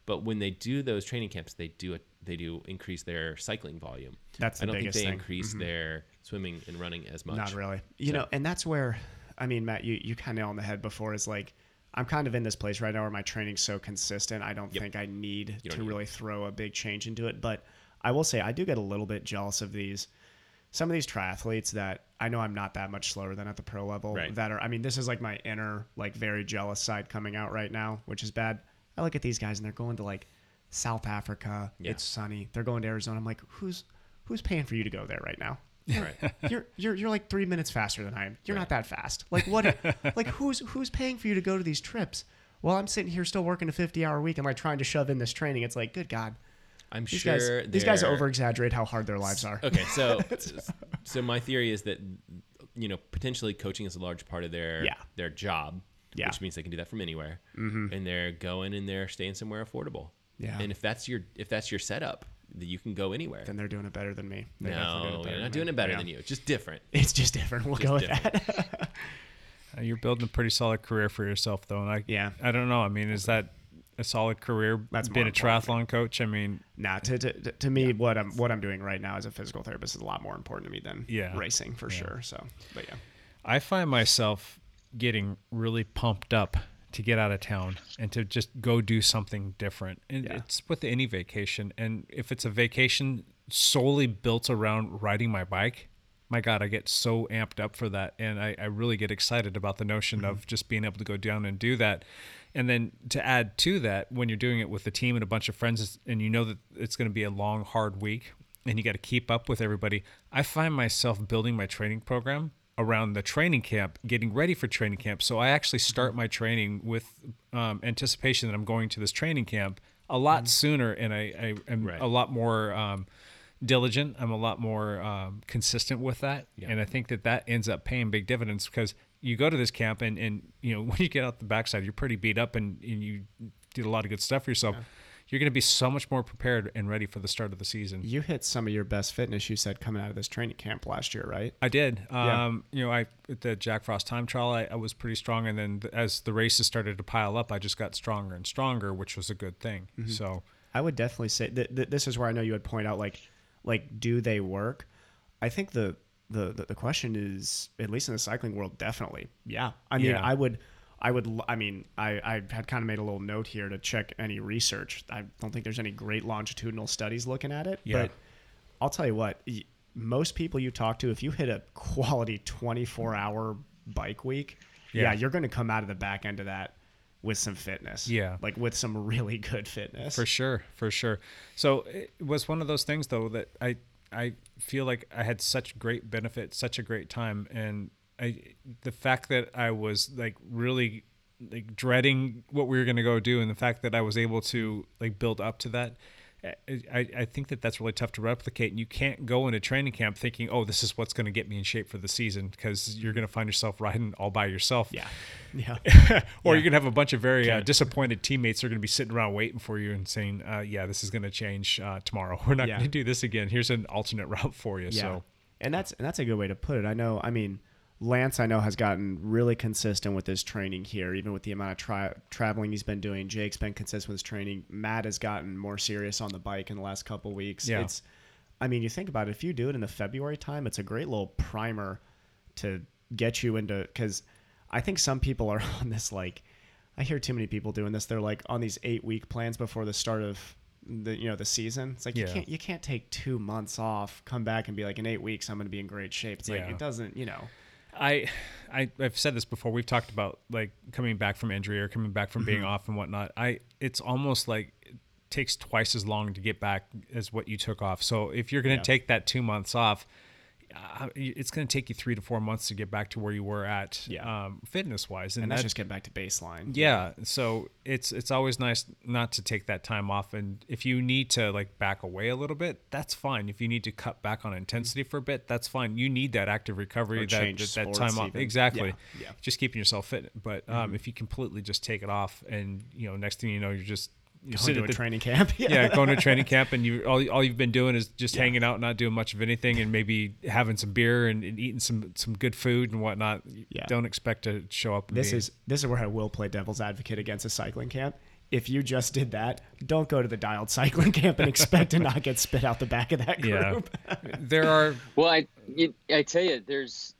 But when they do those training camps, they do it. They do increase their cycling volume. That's I don't think they thing. increase mm-hmm. their swimming and running as much. Not really. You So- know, and that's where, I mean, Matt, you, you kind of on the head before is like, I'm kind of in this place right now where my training's so consistent. I don't think I need to don't need really throw a big change into it. But I will say, I do get a little bit jealous of these, some of these triathletes that I know I'm not that much slower than at the pro level. Right. That are, I mean, this is like my inner, like very jealous side coming out right now, which is bad. I look at these guys and they're going to like South Africa. Yeah. It's sunny. They're going to Arizona. I'm like, who's, who's paying for you to go there right now? Right. [laughs] you're you're you're like three minutes faster than I am. You're not that fast. Like what? [laughs] like who's who's paying for you to go to these trips? Well, I'm sitting here still working a 50 hour week. Am I trying to shove in this training? It's like, good God, I'm these sure guys these guys over exaggerate how hard their lives are. Okay, so [laughs] so my theory is that you know potentially coaching is a large part of their Yeah. their job, Yeah. which means they can do that from anywhere, mm-hmm. and they're going and they're staying somewhere affordable. Yeah. and if that's your if that's your setup, that you can go anywhere. Then they're doing it better than me. They're definitely no, doing it better you're than not me. doing it better Yeah. than you. Just different. [laughs] It's just different. We'll Just go with different. that. [laughs] Uh, You're building a pretty solid career for yourself, though. And I, Yeah. I don't know. I mean, is that a solid career? That's being more a important. triathlon coach. I mean, nah, to, to, to- to me, what I'm what I'm doing right now as a physical therapist is a lot more important to me than Yeah. racing for sure. So, but yeah. I find myself getting really pumped up to get out of town and to just go do something different. And Yeah. it's with any vacation. And if it's a vacation solely built around riding my bike, my God, I get so amped up for that. And I, I really get excited about the notion Mm-hmm. of just being able to go down and do that. And then to add to that, when you're doing it with a team and a bunch of friends, and you know that it's going to be a long, hard week, and you got to keep up with everybody, I find myself building my training program around the training camp, getting ready for training camp. So I actually start my training with um, anticipation that I'm going to this training camp a lot sooner, and I, I am Right. a lot more um, diligent. I'm a lot more um, consistent with that, and I think that that ends up paying big dividends because you go to this camp and and you know [laughs] when you get out the backside, you're pretty beat up and, and you did a lot of good stuff for yourself. You're going to be so much more prepared and ready for the start of the season. You hit some of your best fitness. You said coming out of this training camp last year, right? I did. Yeah. Um, You know, I at the Jack Frost time trial, I, I was pretty strong, and then th- as the races started to pile up, I just got stronger and stronger, which was a good thing. Mm-hmm. So I would definitely say that th- this is where I know you would point out like like do they work? I think the, the the the question is at least in the cycling world definitely. Yeah. I mean, Yeah. I would I would I mean, I I had kind of made a little note here to check any research. I don't think there's any great longitudinal studies looking at it, Yeah. but I'll tell you what, most people you talk to if you hit a quality 24-hour bike week, yeah, Yeah. you're going to come out of the back end of that with some fitness. Yeah. Like with some really good fitness. For sure, for sure. So it was one of those things though that I I feel like I had such great benefit, such a great time, and I the fact that I was like really like dreading what we were going to go do, and the fact that I was able to like build up to that. I, I think that that's really tough to replicate. And you can't go into training camp thinking, "Oh, this is what's going to get me in shape for the season," because you're going to find yourself riding all by yourself. Yeah. [laughs] Yeah. or you're gonna have a bunch of very uh, disappointed teammates who are gonna be sitting around waiting for you and saying, uh, "Yeah, this is gonna change uh, tomorrow. [laughs] We're not Yeah. gonna do this again. Here's an alternate [laughs] route for you." Yeah. So And that's and that's a good way to put it. I know. I mean, Lance, I know has gotten really consistent with his training here, even with the amount of tri- traveling he's been doing. Jake's been consistent with his training. Matt has gotten more serious on the bike in the last couple weeks. Yeah. It's, I mean, you think about it. If you do it in the February time, it's a great little primer to get you into because I think some people are [laughs] on this like. I hear too many people doing this. They're like on these eight week plans before the start of the you know the season. It's like you can't you can't take two months off, come back and be like in eight weeks I'm going to be in great shape. It's like Yeah. it doesn't you know. I, I I've said this before. We've talked about like coming back from injury or coming back from being Mm-hmm. off and whatnot. I it's almost like it takes twice as long to get back as what you took off. So if you're gonna Yeah. take that two months off. Uh, it's going to take you three to four months to get back to where you were at, Yeah. um, fitness wise, And that's just get back to baseline. yeah so it's it's always nice not to take that time off and if you need to like back away a little bit that's fine if you need to cut back on intensity for a bit that's fine you need that active recovery Or that, that, that time off even. exactly Yeah, yeah. just keeping yourself fit but um, if you completely just take it off and you know next thing you know you're just you Going sit to at a the- training camp. [laughs] yeah, going to a training camp and you all, all you've been doing is just hanging out, not doing much of anything, and maybe having some beer and, and eating some some good food and whatnot. Yeah. Don't expect to show up. and This be- is this is where I will play devil's advocate against a cycling camp. If you just did that, don't go to the dialed cycling [laughs] camp and expect to not get spit out the back of that group. yeah. [laughs] there are Well, I I tell you, there's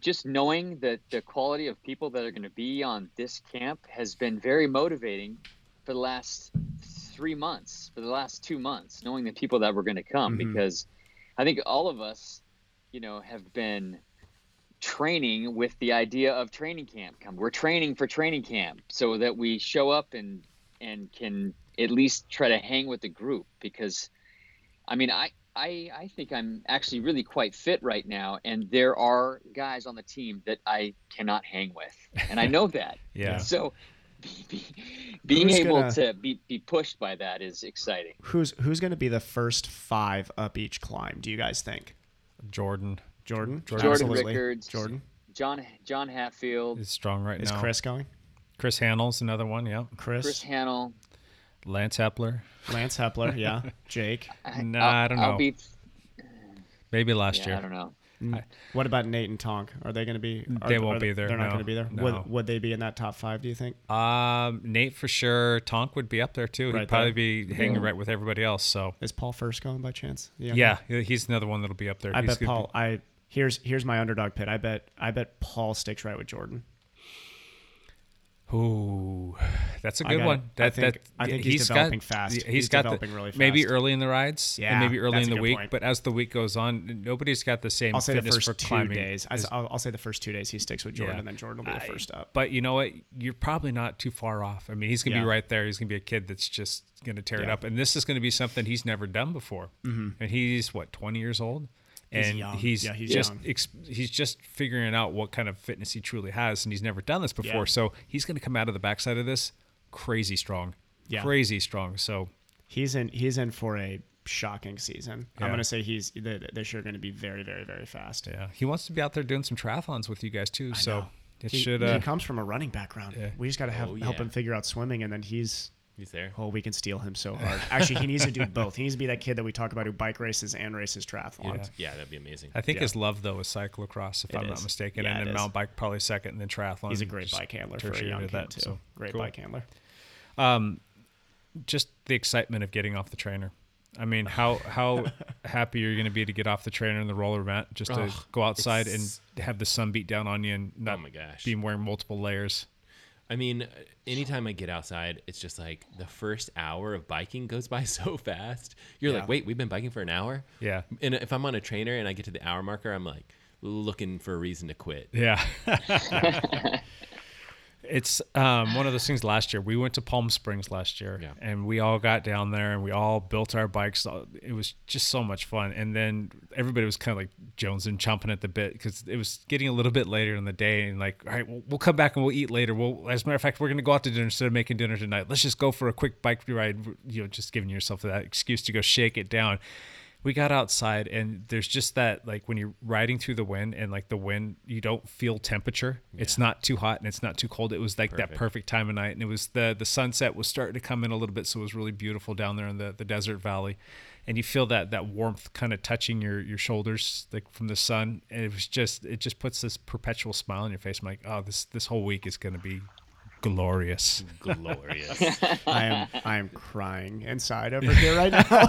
just knowing that the quality of people that are going to be on this camp has been very motivating for the last three months, for the last two months, knowing the people that were going to come mm-hmm. because I think all of us, you know, have been training with the idea of training camp. Come, we're training for training camp so that we show up and and can at least try to hang with the group because I mean, I, I, I think I'm actually really quite fit right now, and there are guys on the team that I cannot hang with, and I know that. [laughs] Yeah. So, be, be, being Who's able gonna- to be, be pushed by that is exciting. Who's who's going to be the first five up each climb? Do you guys think? Jordan Jordan. Jordan Absolutely. Rickards, Jordan. John John Hatfield, is strong right Is now. Chris going? Chris Hanel's another one. Yeah. Chris. Chris Hannell. Lance Hepler. Lance Hepler. [laughs] Yeah. Jake. Nah, I'll- I don't I'll know. Be, Maybe last yeah, year. I don't know. What about Nate and Tonk? Are they going to be? Are, They won't are be there, They're not going to be there. no. Would would they be in that top five? Do you think? Um, Nate for sure. Tonk would be up there too. He'd probably there. be hanging right with everybody else. So Is Paul first going by chance? yeah, Yeah, he's another one that'll be up there. I He's bet gonna Paul. I here's here's my underdog pit. I bet I bet Paul sticks right with Jordan. Ooh, [sighs] that's a good got- one. I That think- that I think he's got- developing fast. He's He's got developing the, really fast. Maybe early in the rides, Yeah, and maybe early in the week. point. But as the week goes on, nobody's got the same I'll say the first for two climbing. days. I, will I'll say the first two days he sticks with Jordan, Yeah. and then Jordan will be the first up. But you know what? You're probably not too far off. I mean, he's gonna Yeah. be right there. He's gonna be a kid that's just gonna tear it up, and this is gonna be something he's never done before. Mm-hmm. And he's what 20 years old, He's and young. he's Yeah, he's just young. ex- he's just figuring out what kind of fitness he truly has, and he's never done this before. Yeah. So he's going to come out of the backside of this crazy strong, Yeah. crazy strong. So He's in. He's in for a shocking season. Yeah. I'm gonna say he's. They're, they're going to be very, very, very fast. yeah, he wants to be out there doing some triathlons with you guys too. so know. it He, should. he Uh, comes from a running background. Yeah. We just got to have Oh, help him figure out swimming, and then he's. He's there. Oh, we can steal him so hard. Actually, he needs to do [laughs] both. He needs to be that kid that we talk about who bike races and races triathlon. Yeah. Yeah, that'd be amazing. I think yeah. his love though is cyclocross, if It I'm not mistaken, Yeah, and then is. mountain bike probably second, and then triathlon. He's a great bike handler for a tertiary young to kid that, too. so great cool. bike handler. Um, just the excitement of getting off the trainer. I mean, how how [laughs] happy are you're going to be to get off the trainer and the roller mat, just to Ugh, go outside and have the sun beat down on you and oh not Oh my gosh. being wearing multiple layers. I mean, anytime I get outside, it's just like the first hour of biking goes by [laughs] so fast. You're Yeah. like, wait, we've been biking for an hour? Yeah. And if I'm on a trainer and I get to the hour marker, I'm like looking for a reason to quit. Yeah. [laughs] [laughs] it's um, one of those things last year. We went to Palm Springs last year Yeah. and we all got down there and we all built our bikes. It was just so much fun. And then everybody was kind of like Jones and chomping at the bit because it was getting a little bit later in the day and like, all right, we'll, we'll come back and we'll eat later. Well, as a matter of fact, we're going to go out to dinner instead of making dinner tonight. Let's just go for a quick bike ride, you know, just giving yourself that excuse to go shake it down we got outside and there's just that like when you're riding through the wind and like the wind you don't feel temperature. It's not too hot and it's not too cold. It was like that Perfect. perfect time of night and it was the the sunset was starting to come in a little bit so it was really beautiful down there in the, the desert valley. And you feel that that warmth kind of touching your your shoulders like from the sun. And it was just it just puts this perpetual smile on your face. I'm like oh this this whole week is going to be glorious Glorious. [laughs] I am. I am crying inside over here right now.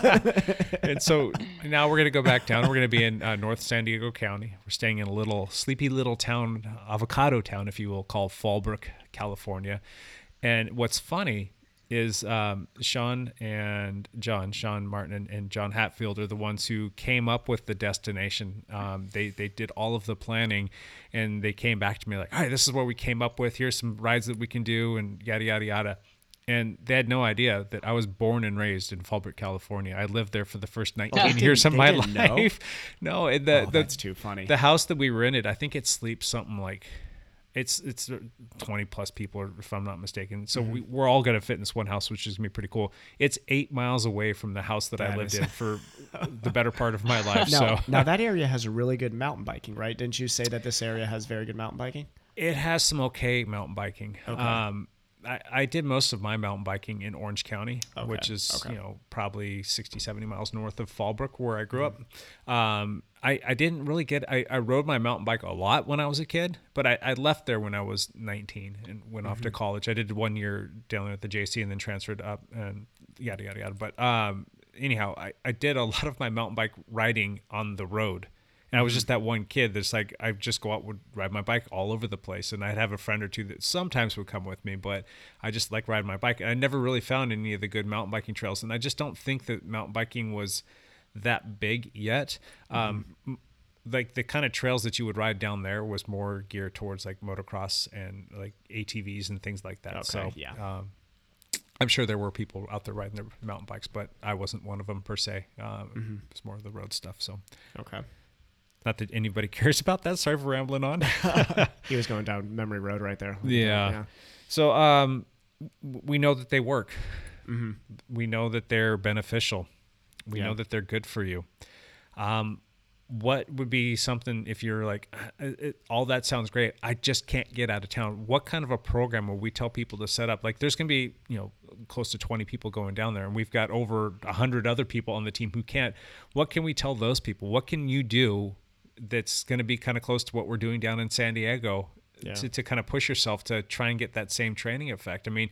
[laughs] and so now we're going to go back down. We're going to be in uh, North San Diego County. We're staying in a little sleepy little town, avocado town, if you will, called Fallbrook, California. And what's funny is um, Sean and John, Sean Martin and, and John Hatfield are the ones who came up with the destination. Um, they they did all of the planning, and they came back to me like, "All right, this is what we came up with. Here's some rides that we can do, and yada yada yada." And they had no idea that I was born and raised in Fallbrook, California. I lived there for the first 19 didn't- years of my didn't [laughs] know? life. No, and the, Oh, the, that's too funny. The house that we rented, I think it sleeps something like it's it's 20 plus people if i'm not mistaken so Mm-hmm. we, we're all going to fit in this one house which is going to be pretty cool it's eight miles away from the house that, i That lived is- in for [laughs] the better part of my life now, so now that [laughs] area has really good mountain biking, right? Didn't you say that this area has very good mountain biking? it has some okay mountain biking um I, I did most of my mountain biking in Orange County, which is okay. you know probably 60, 70 miles north of Fallbrook, where I grew up. Um, I, I didn't really get I, I rode my mountain bike a lot when I was a kid, but I, I left there when I was 19 and went off to college. I did one year down at the JC and then transferred up and yada yada yada. But um, anyhow, I, I did a lot of my mountain bike riding on the road. And I was just that one kid that's like, I just go out would ride my bike all over the place. And I'd have a friend or two that sometimes would come with me, but I just like riding my bike. And I never really found any of the good mountain biking trails. And I just don't think that mountain biking was that big yet. Um, m- like the kind of trails that you would ride down there was more geared towards like motocross and like ATVs and things like that. so yeah. um, I'm sure there were people out there riding their mountain bikes, but I wasn't one of them per se. Um, It's more of the road stuff. So Okay. Not that anybody [laughs] cares about that. Sorry for rambling on. [laughs] [laughs] He was going down memory road right there. yeah. So um, we know that they work. We know that they're beneficial. We Yeah. know that they're good for you. Um, what would be something if you're like, "Uh, all that sounds great. I just can't get out of town. What kind of a program will we tell people to set up? Like, there's going to be, you know, close to 20 people going down there, and we've got over 100 other people on the team who can't. What can we tell those people? What can you do that's going to be kind of close to what we're doing down in San Diego Yeah. to, to kind of push yourself to try and get that same training effect? I mean,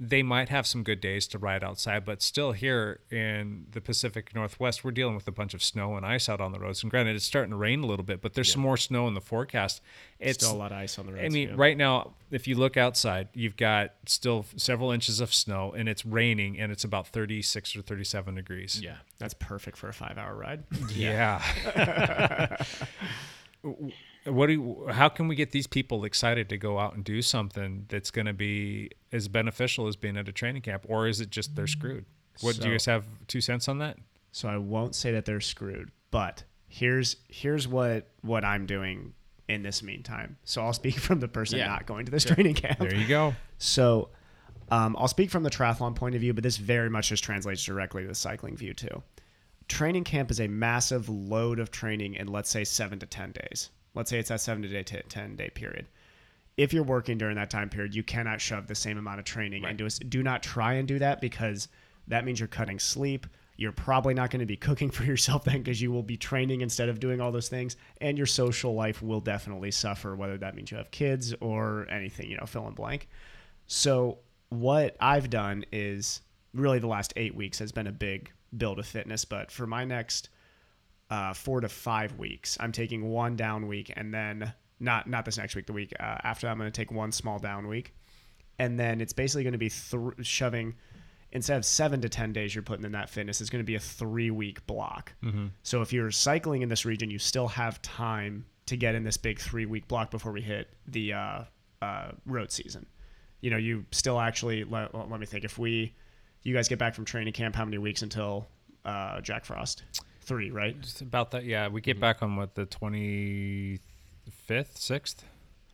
they might have some good days to ride outside, but still here in the Pacific Northwest, we're dealing with a bunch of snow and ice out on the roads. And granted, it's starting to rain a little bit, but there's some more snow in the forecast. It's Still a lot of ice on the roads. I mean, yeah. right now, if you look outside, you've got still several inches of snow, and it's raining, and it's about 36 or 37 degrees. yeah. That's perfect for a five-hour ride. Yeah. [laughs] [laughs] what do you, how can we get these people excited to go out and do something that's going to be as beneficial as being at a training camp or is it just they're screwed what do you guys have two cents on that So I won't say that they're screwed, but here's here's what what I'm doing in this meantime. So I'll speak [laughs] from the person Yeah. not going to this training camp. There you go. So um, I'll speak from the triathlon point of view, but this very much just translates directly to the cycling view too. Training camp is a massive load of training in let's say seven to ten days. Let's say it's that seven to day t- ten day period. If you're working during that time period, you cannot shove the same amount of training into us. Do not try and do that because that means you're cutting sleep. You're probably not going to be cooking [laughs] for yourself then because you will be training instead of doing all those things. And your social life will definitely suffer, whether that means you have kids or anything, you know, fill in blank. So what I've done is really the last eight weeks has been a big build of fitness, but for my next uh, four to five weeks, I'm taking one down week, and then not not this next week, the week uh, after, I'm going to take one small down week, and then it's basically going to be thr shoving. Instead of seven to ten days you're putting in that fitness, it's going to be a three week block. So if you're cycling in this region, you still have time to get in this big three week block before we hit the uh, uh, road season you know, you still actually let, let me think. If we, you guys get back from training camp, how many weeks until uh, Jack Frost? Three, right? It's about that. Yeah, we get mm-hmm. back on what the twenty fifth, sixth,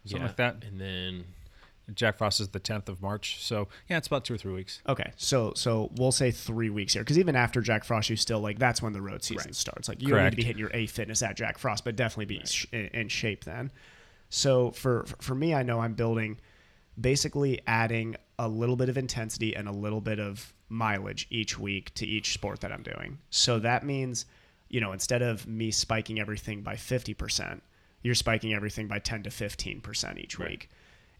something Yeah. like that. And then Jack Frost is the tenth of March, so yeah, it's about two or three weeks. Okay, so so we'll say three weeks here, because even after Jack Frost, you still like that's when the road season starts. Like you don't need to be hitting your A fitness at Jack Frost, but definitely be sh- in, in shape then. So for for me, I know I'm building, basically adding a little bit of intensity and a little bit of mileage each week to each sport that I'm doing. So that means, you know, instead of me spiking everything by fifty percent, you're spiking everything by ten to fifteen percent each week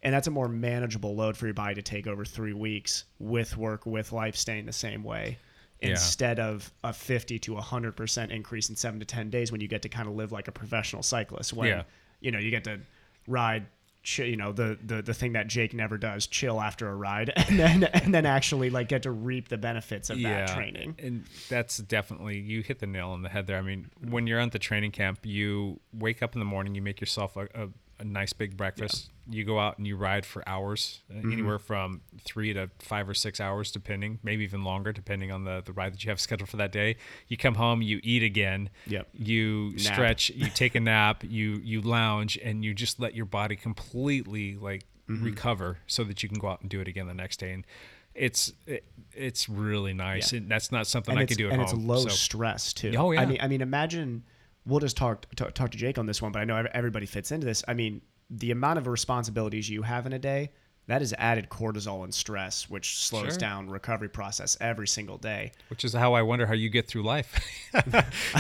and that's a more manageable load for your body to take over three weeks with work with life staying the same way Yeah. instead of a 50 to 100% increase in seven to 10 days when you get to kind of live like a professional cyclist when Yeah. you know you get to ride chi- you know the, the the thing that Jake never does chill after a ride [laughs] and then and then actually like get to reap the benefits of that training And that's definitely you hit the nail on the head there. I mean, when you're at the training camp, you wake up in the morning, you make yourself a, a, a nice big breakfast. You go out and you ride for hours, uh, Mm-hmm. anywhere from three to five or six hours, depending, maybe even longer, depending on the, the ride that you have [laughs] scheduled for that day. You come home, you eat again. Yep. You Nap. stretch, you [laughs] take a nap, you you lounge, and you just let your body completely like Mm-hmm. recover so that you can go out and do it again the next day. And it's it, it's really nice. And that's not something and I could do at and home. it's low so- stress too. Oh, yeah. I mean, I mean, imagine we'll just talk talk, talk to Jake on this one, but I know everybody fits into this. I mean, the amount of responsibilities you have in a day that is added cortisol and stress, which slows Sure. down recovery process every single day. which is how I wonder how you get through life. [laughs] [laughs]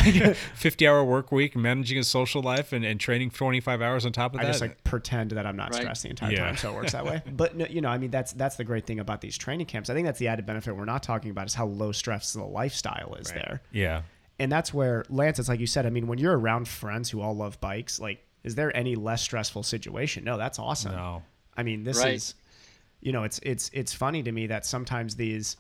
50 hour work week, managing a social life, and, and training 25 hours on top of I that. I just like pretend that I'm not Right. stressed the entire Yeah. time, so it works that way. [laughs] But no, you know, I mean, that's that's the great thing about these training camps. I think that's the added benefit we're not talking about is how low stress the lifestyle is there. yeah. And that's where Lance, it's like you said. I mean, when you're around friends who all love bikes, like, is there any less stressful situation? No, that's awesome. No. I mean, this Right. is, you know, it's it's it's funny to me that sometimes these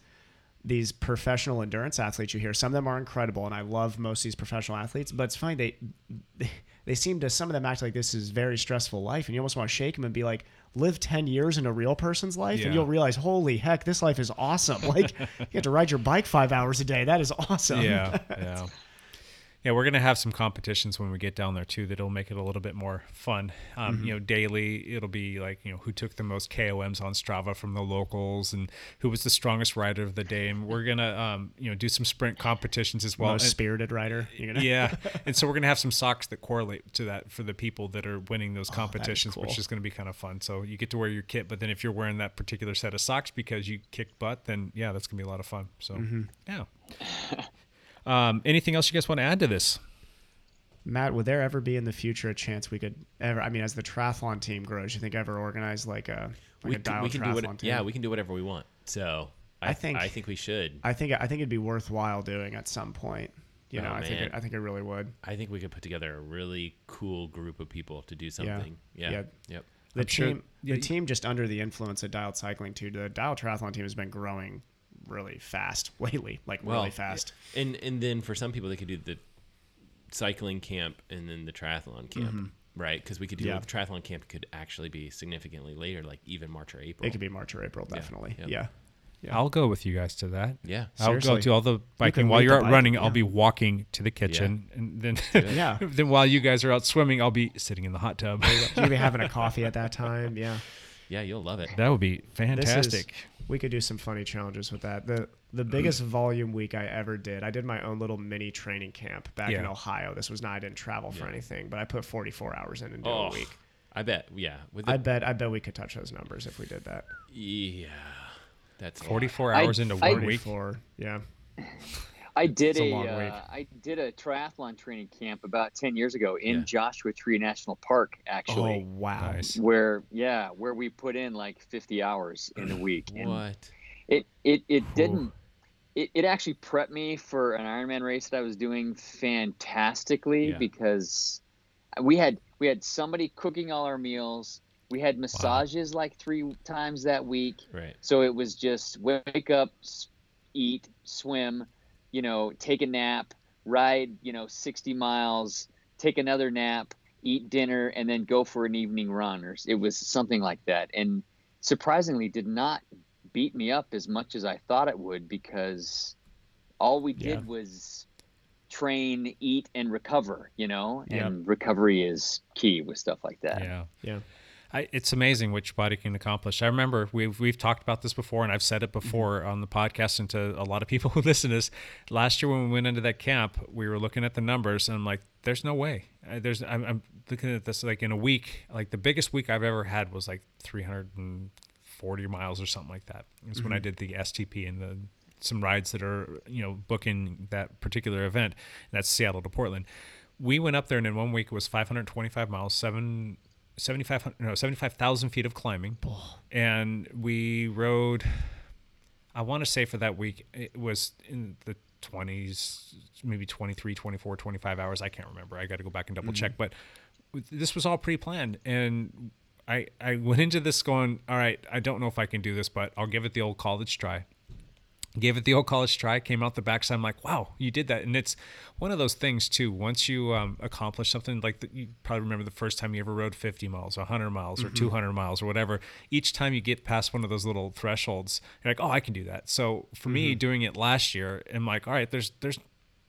these professional endurance athletes you hear, some of them are incredible, and I love most of these professional athletes. But it's funny they [laughs] they seem to some of them act like this is very stressful life, and you almost want to shake them and be like, live ten years in a real person's life, Yeah. and you'll realize, holy heck, this life is awesome. Like [laughs] you get to ride your bike five hours a day. That is awesome. Yeah. [laughs] Yeah. Yeah, we're gonna have some competitions when we get down there too. That'll make it a little bit more fun. Um, Mm-hmm. You know, daily it'll be like you know who took the most KOMs on Strava from the locals and who was the strongest rider of the day. And we're gonna um, you know do some sprint competitions as well. Most And- spirited rider. You're gonna, yeah, [laughs] and so we're gonna have some socks that correlate to that for the people that are winning those competitions, which Oh, cool. is gonna be kind of fun. So you get to wear your kit, but then if you're wearing that particular set of socks because you kicked butt, then yeah, that's gonna be a lot of fun. So Mm-hmm. yeah. [laughs] um, anything else you guys want to add to this? Matt, would there ever be in the future a chance we could ever? I mean, as the triathlon team grows, you think ever organize like a like we a can, dial we can triathlon do what, team? yeah, we can do whatever we want. So I, I think- I think we should. I think I think it'd be worthwhile doing at some point. You know, Oh, I think it, I think it really would. I think we could put together a really cool group of people to do something. Yeah. Yeah. Yep. The I'm team, yeah, the you- team, just under the influence of dialed cycling too. The dialed triathlon team has been growing really fast [laughs] lately, like really fast. And and then for some people they could do the cycling camp and then the triathlon camp, right? Because we could do Mm-hmm. Yeah. the triathlon camp could actually be significantly later, like even March or April. It could be March or April, definitely. Yep. Yeah, I'll go with you guys to that. Yeah. I'll go Seriously. to all the biking can while you're the out running. biking, I'll be walking to the kitchen, and then Yeah. [laughs] then while you guys are out swimming, I'll be sitting in the hot tub. [laughs] You'll be having a coffee at that time. Yeah. Yeah, you'll love it. that would be This is- fantastic. we could do some funny challenges with that. The the biggest Mm. volume week I ever did, I did my own little mini training camp back in Ohio. This was not I didn't travel for anything, but I put 44 hours in and did Oh, a week. I bet. Yeah. With the, I bet I bet we could touch those numbers if we did that. yeah. That's a lot. 44 I- hours into I- one week. 44. Yeah. I did It's a a, uh. I did a triathlon training camp about ten years ago in Yeah. Joshua Tree National Park, actually. Oh wow. Nice. Where yeah, where we put in like fifty hours in a week. And What? it it it didn't it, it actually prepped me for an Ironman race that I was doing fantastically Yeah. because we had we had somebody cooking all our meals. We had massages like three times that week. Right. So it was just wake up, eat, swim, you know, take a nap, ride, you know, 60 miles, take another nap, eat dinner, and then go for an evening run. Or it was something like that. And surprisingly, did not beat me up as much as I thought it would because all we did Yeah. was train, eat, and recover, you know, Yeah. and recovery is key with stuff like that. Yeah. Yeah. I, it's amazing what your body can accomplish. I remember we've we've talked about this before, and I've said it before on the podcast and to a lot of people [laughs] who listen to this. Last year when we went into that camp, we were looking at the numbers, and I'm like, "There's no way." Uh, There's I'm, I'm looking at this like in a week, like the biggest week I've ever had was like 340 miles or something like that. It was when I did the STP and the some rides that are you know booking that particular event. And that's Seattle to Portland. We went up there, and in one week it was 525 miles, seven 7500 no 75,000 feet of climbing. And we rode I want to say for that week it was in the 20s maybe 23 24 25 hours. I can't remember. I got to go back and double check. Mm-hmm. But this was all pre-planned. And I I went into this going all right I don't know if I can do this but I'll give it the old college try gave it the old college try came out the backside i'm like wow you did that and it's one of those things too once you um, accomplish something like the, you probably remember the first time you ever rode 50 miles or 100 miles or mm-hmm. 200 miles or whatever each time you get past one of those little thresholds you're like oh i can do that so for me mm-hmm. doing it last year i'm like all right there's there's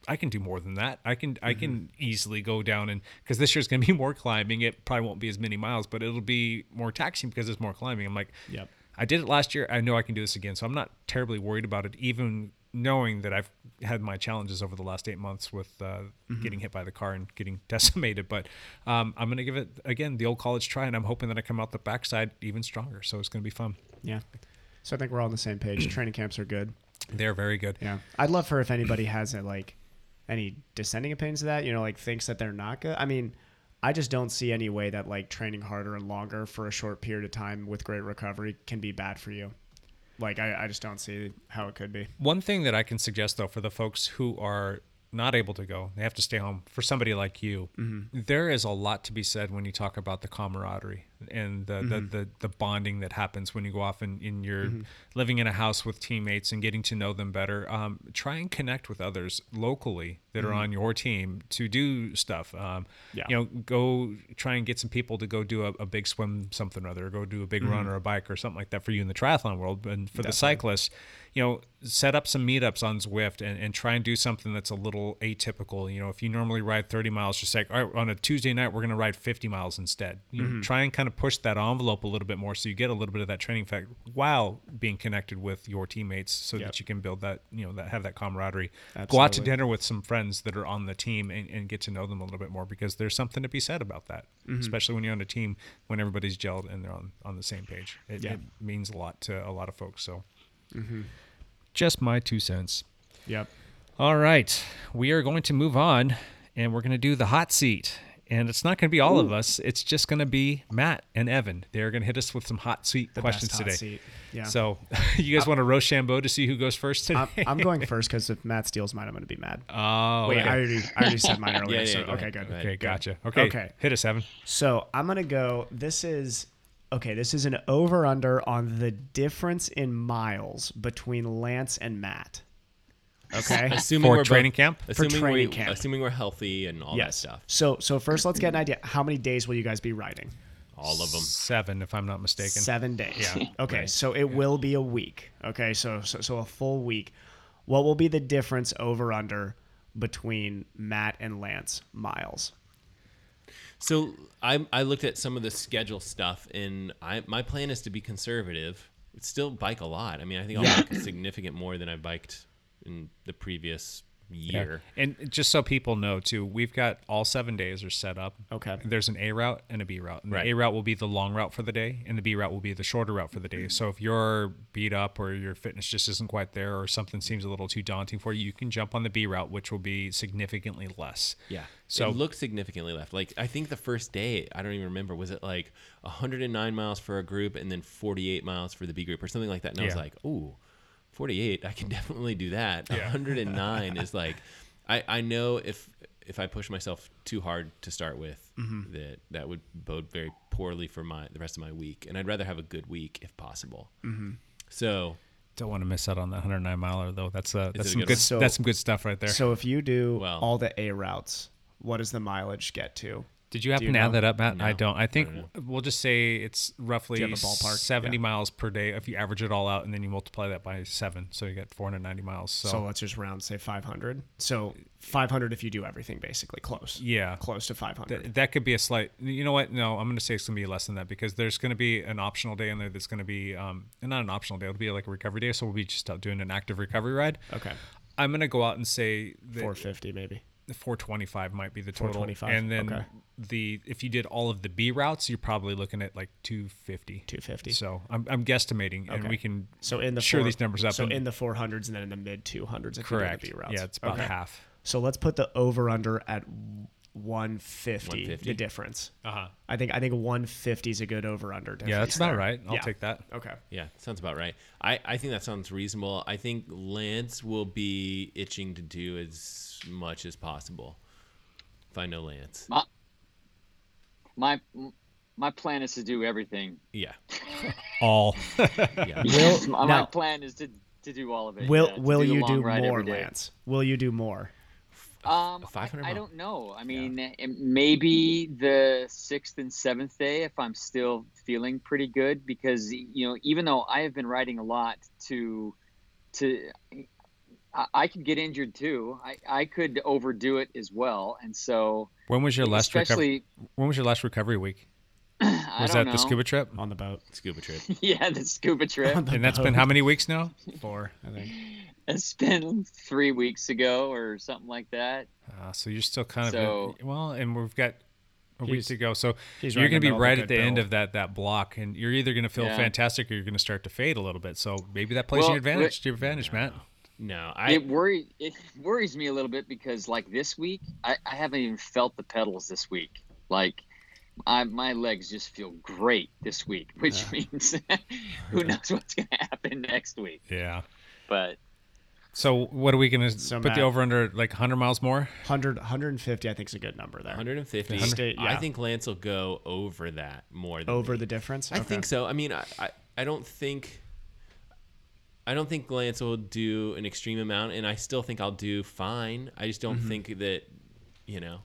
I can do more than that. I can I can mm-hmm. easily go down and because this year's going to be [laughs] more climbing. It probably won't be as many miles, but it'll be more taxing because it's more climbing. I'm like, Yep. I did it last year. I know I can do this again. So I'm not terribly worried about it, even knowing that I've had my challenges over the last eight months with uh, getting hit by the car and getting [laughs] decimated. But um, I'm going to give it, again, the old college try, and I'm hoping that I come out the backside even stronger. So it's going to be fun. Yeah. So I think we're all on the same page. [clears throat] Training camps are good. They're very good. Yeah. I'd love for if anybody has a, like any dissenting opinions of that, you know, like thinks that they're not good. I mean, I just don't see any way that like training harder and longer for a short period of time with great recovery can be bad for you. Like I, I just don't see how it could be. One thing that I can suggest, though, for the folks who are not able to go, they have to stay home. For somebody like you, mm-hmm. there is a lot to be said when you talk about the camaraderie and the, the, mm-hmm. the, the bonding that happens when you go off and, and you're mm-hmm. living in a house with teammates and getting to know them better. Um, try and connect with others locally that are on your team to do stuff. Um, Yeah. You know, go try and get some people to go do a, a big swim, something or other, or go do a big run or a bike or something like that for you in the triathlon world. And for the cyclists, you know, set up some meetups on Zwift and, and try and do something that's a little atypical. You know, if you normally ride 30 miles, just like, all right, on a Tuesday night, we're going to ride 50 miles instead. You know, mm-hmm. try and kind of push that envelope a little bit more so you get a little bit of that training effect while being connected with your teammates so Yep. that you can build that, you know, that have that camaraderie. Go out to dinner with some friends that are on the team and, and get to know them a little bit more because there's something to be said about that, mm-hmm. especially when you're on a team when everybody's gelled and they're on, on the same page. It, Yeah. it means a lot to a lot of folks. So, mm-hmm. Just my two cents. Yep. All right, we are going to move on, and we're going to do the hot seat. And it's not going to be all of us. It's just going to be Matt and Evan. They're going to hit us with some hot seat The questions hot today. seat. Yeah. So, [laughs] you guys uh, want to Rochambeau to see who goes first today? I'm, I'm going [laughs] first because if Matt steals mine, I'm going to be mad. oh, Wait, okay. I already, I already said mine [laughs] earlier. Yeah, yeah, so, go okay, ahead, good. go okay, gotcha. Okay, Okay. hit us, Evan. So I'm gonna go. This is okay. This is an over under on the difference in miles between Lance and Matt. Okay. [laughs] Assuming For we're training both, camp? For Assuming training we, camp. Assuming we're healthy and all that yes. stuff. So so first, let's get an idea. How many days will you guys be riding? All of them. Seven, if I'm not mistaken. Seven days. Yeah. [laughs] Okay, Right. so it will be a week. Okay, so, so so a full week. What will be the difference over under between Matt and Lance miles? So I I looked at some of the schedule stuff, and I my plan is to be conservative. Still bike a lot. I mean, I think I'll bike significant more than I biked in the previous year. And just so people know too, we've got all seven days are set up. Okay. There's an A route and a B route. And Right. The A route will be the long route for the day, and the B route will be the shorter route for the day. So if you're beat up or your fitness just isn't quite there, or something seems a little too daunting for you, you can jump on the B route, which will be significantly less. Yeah. So- it looked significantly left. Like I think the first day, I don't even remember, was it like 109 miles for a group and then 48 miles for the B group or something like that? And I was like, ooh, 48, I can [laughs] definitely do that. 109 is like, [laughs] I I know if if I push myself too hard to start with, Mm-hmm. that that would bode very poorly for my the rest of my week, and I'd rather have a good week if possible. Mm-hmm. So Don't want to miss out on that 109 miler though. That's uh, it that's a some good good. So- that's some good stuff right there. So if you do Well- all the A routes, what does the mileage get to? Did you happen you to add that up, Matt? I don't. I think I don't we'll just say it's roughly you have a ballpark? 70 Yeah. miles per day if you average it all out and then you multiply that by seven. So you get 490 miles. So, So, let's just round say 500. So 500 if you do everything basically close. Yeah. Close to 500. Th- that could be a slight. You know what? No, I'm going to say it's going to be less than that because there's going to be an optional day in there that's going to be, um, and not an optional day. It'll be like a recovery day. So we'll be just out doing an active recovery ride. okay. I'm going to go out and say that 450 maybe. The 425 might be the total. 425, And then okay. the if you did all of the B routes, you're probably looking at like 250. 250. So I'm, I'm guesstimating, and we can So in the sure these numbers up. So and- in the 400s and then in the mid 200s if correct. you do the B routes. Yeah, it's about Okay. half. So let's put the over under at 150, 150? the difference. Uh huh. I think I think 150 is a good over under. Yeah, that's about right. I'll Yeah. take that. Okay. Yeah, sounds about right. I, I think that sounds reasonable. I think Lance will be itching to do as much as possible. If I know Lance. My my plan is to do everything. Yeah. [laughs] All. Yeah. [laughs] Will- my, now- my plan is to, to do all of it. Will yeah, will the you do more. Lance? Will you do more? Um, I, I don't know. I mean, em- maybe the sixth and seventh day if I'm still feeling pretty good, because you know, even though I have been riding a lot to, to, I, I could get injured too. I, I could overdo it as well, and so when was your last recovery? especially When was your last recovery week? [clears throat] I Was don't that know. the scuba trip? On the boat. Scuba [laughs] trip. yeah, the scuba trip. And that's been how many weeks now? [laughs] Four, I think. [laughs] it's been three weeks ago or something like that. Uh, so you're still kind of So- well, and we've got a week to go. So you're going to be middle of a right at the end of that that block, and you're either going to feel Yeah. fantastic or you're going to start to fade a little bit. So maybe that plays to Well, your advantage. To your advantage, Matt. No, I it worry it worries me a little bit because like this week I, I haven't even felt the pedals this week like I, my legs just feel great this week [laughs] which means [laughs] who knows what's gonna happen next week Yeah. but So what are we going to So, put Matt- the over under like 100 miles more? 100, 150, I think is a good number there. 150. Stay- I yeah. think Lance will go over that more than Over me. the difference? I Okay. think so. I mean, I, I, I don't think I don't think Lance will do an extreme amount, and I still think I'll do fine. I just Mm-hmm. don't think that you know.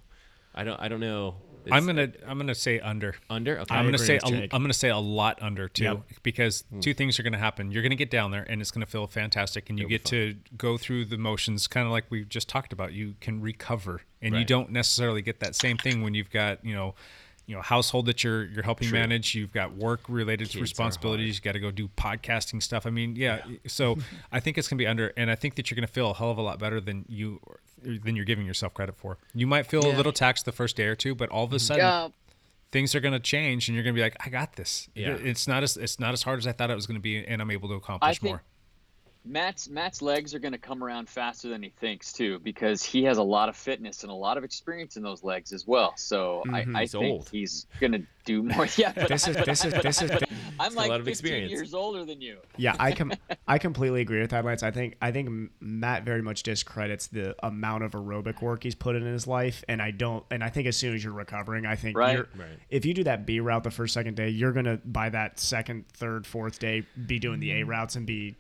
I don't. I don't know. It's I'm gonna I'm gonna say under. under. Okay. I'm gonna say a. I'm gonna say a lot under too, Yep. because two things are gonna happen. You're gonna get down there, and it's gonna feel fantastic, and you get to go through the motions, kind of like we just talked about. You can recover, and you don't necessarily get that same thing when you've got you know, you know, household that you're you're helping True. manage. You've got work related responsibilities. You got to go do podcasting stuff. I mean, yeah. So [laughs] I think it's gonna be under, and I think that you're gonna feel a hell of a lot better than you than you're giving yourself credit for. You might feel a little taxed the first day or two, but all of a sudden yeah things are going to change and you're going to be like i got this Yeah. it's not as it's not as hard as i thought it was going to be and i'm able to accomplish think- more Matt's Matt's legs are going to come around faster than he thinks too, because he has a lot of fitness and a lot of experience in those legs as well. So I, mm-hmm, I He's think old. he's going to do more. [laughs] Yeah, but This is I- this is this is I'm a like lot of 15 experience. years older than you. yeah. I com- I completely agree with that, Lance. I think I think Matt very much discredits the amount of aerobic work he's put in his life, and I don't. And I think as soon as you're recovering, I think Right. you're, Right. if you do that B route the first second day, you're gonna by that second, third, fourth day be doing the A mm-hmm. routes and be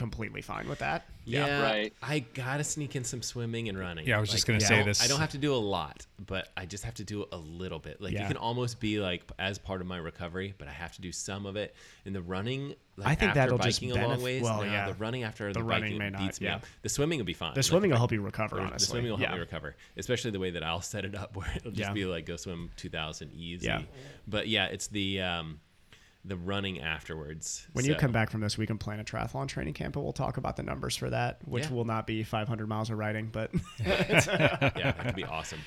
completely fine with that. Yeah, right. I gotta sneak in some swimming and running. Yeah, I was just gonna I say don't- this. I don't have to do a lot, but I just have to do a little bit. Like Yeah. you can almost be like as part of my recovery, but I have to do some of it. And the running, like I think after that'll just biking a long benef- ways. well, nah, yeah. the running after The the, running biking may not, beats me yeah. up. The swimming will be fine. The swimming if will help you recover, honestly. The swimming will help Yeah. me recover, especially the way that I'll set it up, [laughs] where it'll just Yeah. be like go swim two thousand easy. Yeah. But yeah, it's the um, the running afterwards. When you come back from this, we can plan a triathlon training camp, and we'll talk about the numbers for that, which Yeah. will not be 500 miles of riding, but [laughs] yeah, that could be awesome.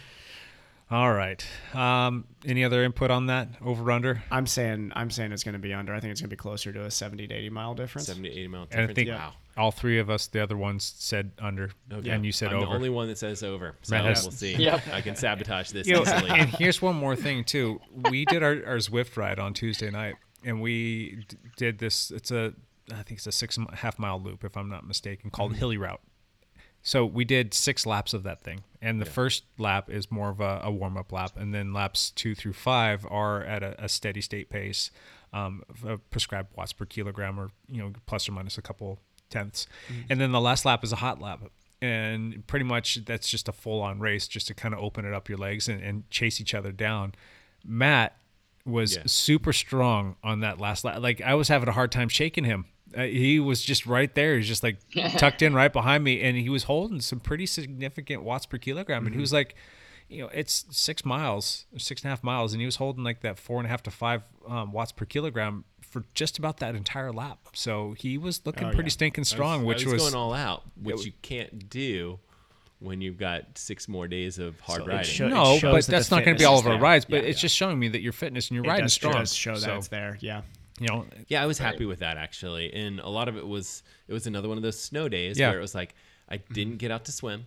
All right. Um, any other input on that over under? I'm saying I'm saying it's going to be under. I think it's going to be closer to a 70 to 80 mile difference. 70 to 80 mile And difference. I think wow. all three of us, the other ones, said under, Okay. and you said I'm over. the only one that says over. So Matt has- we'll see. Yep. I can sabotage this You know, easily. and here's one more thing too. We did our, our Zwift ride on Tuesday night, and we d- did this. It's a, I think it's a six and a half mile loop, if I'm not mistaken, called Hilly Route. So we did six laps of that thing, and the first lap is more of a, a warm up lap, and then laps two through five are at a, a steady state pace, um, prescribed watts per kilogram, or you know plus or minus a couple tenths, and then the last lap is a hot lap, and pretty much that's just a full on race, just to kind of open it up your legs and, and chase each other down. Matt was Yeah. super strong on that last lap. Like I was having a hard time shaking him. Uh, he was just right there. He's just like [laughs] tucked in right behind me, and he was holding some pretty significant watts per kilogram. And he was like, you know, it's six miles, six and a half miles, and he was holding like that four and a half to five um, watts per kilogram for just about that entire lap. So he was looking pretty stinking strong, I which was, was, going all out, which you can't do when you've got six more days of hard So it riding. show- no, shows but that that's not going to be all of our rides. But Yeah, it's yeah. just showing me that your fitness and you're It riding does, strong. does show that it's there. Yeah. You know, Yeah, I was happy with that actually, and a lot of it was it was another one of those snow days Yeah. where it was like I didn't get out to swim,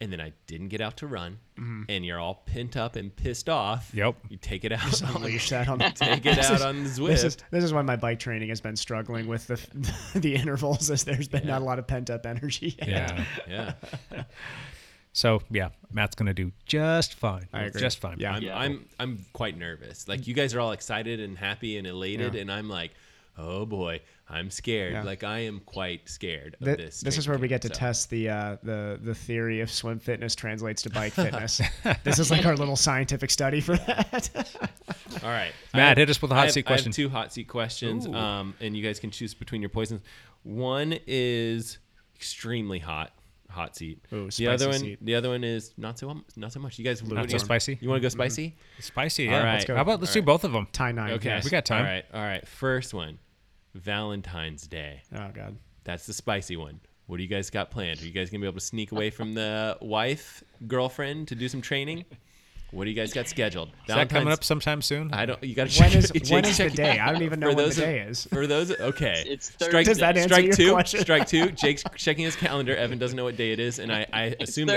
and then I didn't get out to run, mm-hmm. and you're all pent up and pissed off. Yep. You take it out. on, Unleash that on [laughs] take it [laughs] out is- on the This is this is why my bike training has been struggling with the [laughs] the intervals, as there's been not a lot of pent up energy. yeah. yeah. So yeah, Matt's gonna do just fine. I agree. Just fine. Yeah. I'm, Yeah. I'm I'm quite nervous. Like you guys are all excited and happy and elated, Yeah. and I'm like, oh boy, I'm scared. Yeah. Like I am quite scared of Th- this. This, is where we get to so. test the uh, the the theory of swim fitness translates to bike [laughs] fitness. this is like our little scientific study for that. [laughs] All right, Matt, have- hit us with a hot I have- seat I have question. two hot seat questions, um, and you guys can choose between your poisons. One is extremely hot, hot seat. Ooh, the other one, seat. the other one is not so not so much. You guys, what Not do so you- spicy? You want to go spicy? Spicy. All Yeah. right. Let's go. How about let's All do right. both of them? Tie nine. Okay, yes. We got time. All right, all right. First one, Valentine's Day. Oh god. That's the spicy one. What do you guys got planned? Are you guys gonna be able to sneak away from the wife, girlfriend to do some training? What do you guys got scheduled? Is that coming up sometime soon? I don't. You got to When check. is- check- when is the day? I don't even know for when the those of- day is. For those, okay. It's strike. Thursday. Does that answer strike your two. question? Strike two. Jake's checking his calendar. Evan doesn't know what day it is, and I, I It's assume that-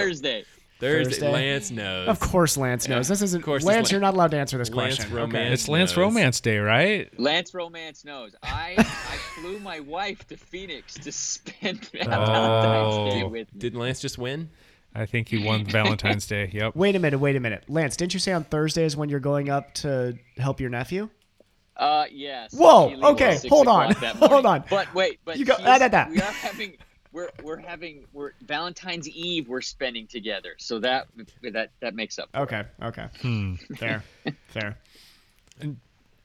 Thursday. Thursday. Thursday? Lance knows. Of course, Lance knows. This isn't. Of course it's Lance, you're not allowed to answer this Lance question. Romance. it's Lance knows. Romance Day, right? Lance Romance knows. I I flew my wife to Phoenix to spend [laughs] Oh. Valentine's Day with me. Did Lance just win? I think he won Valentine's Day. Yep. [laughs] Wait a minute. Wait a minute. Lance, didn't you say on Thursdays when you're going up to help your nephew? Uh, yes. Whoa, He leaves at okay, hold on, [laughs] hold on. But wait, but You go- he's- ah, da, da. we are having we're we're having we're Valentine's Eve we're spending together, so that that that makes up. for it. Okay. Okay. Hmm. Fair. Fair.